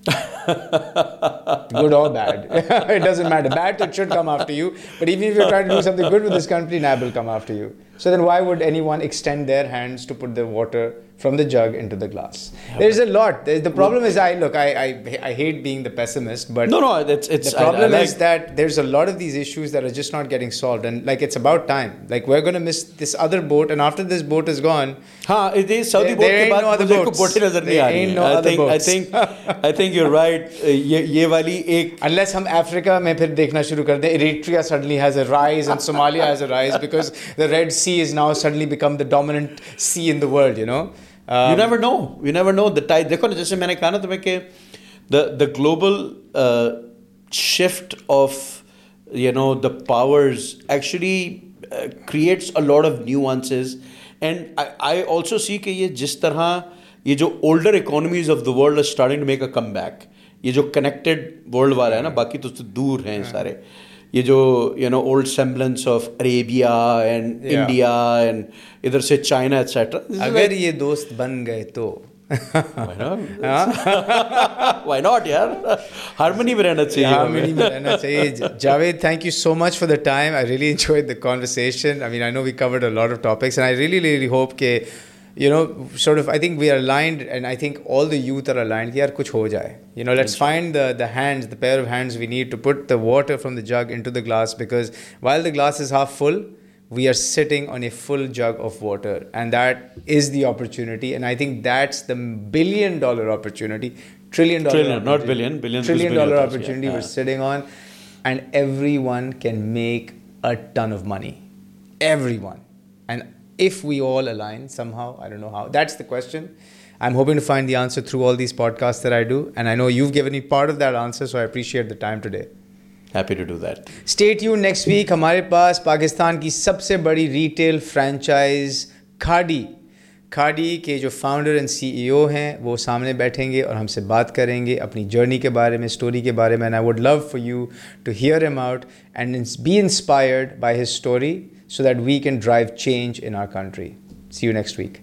good or bad. it doesn't matter. Bad, it should come after you. But even if you're trying to do something good with this country, NAB will come after you. So then why would anyone extend their hands to put the water from the jug into the glass. There's a lot. The problem is, I look, I, I, I hate being the pessimist, but no, no, it's, it's the problem I, I like, is that there's a lot of these issues that are just not getting solved, and like it's about time. Like we're gonna miss this other boat, and after this boat is gone, ha! It is Saudi boat. There बाद मुझे को बोटें नजर नहीं आ रही हैं। I think I think I think you're right. ये वाली एक unless हम Africa, में फिर देखना शुरू कर दें, Eritrea suddenly has a rise and Somalia has a rise because the Red Sea is now suddenly become the dominant sea in the world. You know. You never know you never know the type دیکھو نا جیسے میں نے کہا نا تمہیں کہ the the global shift of you know the powers actually creates a lot of nuances and I also see کہ یہ جس طرح یہ جو older economies of the world starting to make a come back یہ جو connected world والا ہے نا باقی تو اس سے دور ہیں سارے ये जो you know old semblance of Arabia and India and इधर से चाइना एटसेट्रा अगर ये दोस्त बन गए तो वाई नॉट यार हारमोनी में रहना चाहिए हारमोनी में रहना चाहिए Javed thank you so much for the time I really enjoyed the conversation I mean I know we covered a lot of topics and I really really hope के you know, sort of, I think we are aligned, and I think all the youth are aligned. Here, kuch ho jaye. You know, let's find the, the hands, the pair of hands we need to put the water from the jug into the glass because while the glass is half full, we are sitting on a full jug of water. And that is the opportunity. And I think that's the billion dollar opportunity, trillion dollar. Trillion, not billion, billion. Trillion dollar billion opportunity yeah. we're sitting on. And everyone can make a ton of money. Everyone if we all align somehow. I don't know how. That's the question. I'm hoping to find the answer through all these podcasts that I do. And I know you've given me part of that answer, so I appreciate the time today. Happy to do that stay tune next week हमारे पास पाकिस्तान की सबसे बड़ी retail franchise Khaadi Khaadi के जो founder and CEO हैं वो सामने बैठेंगे और हमसे बात करेंगे अपनी जर्नी के बारे में स्टोरी के बारे में and I would love for you to hear him out and be inspired so that we can drive change in our country. See you next week.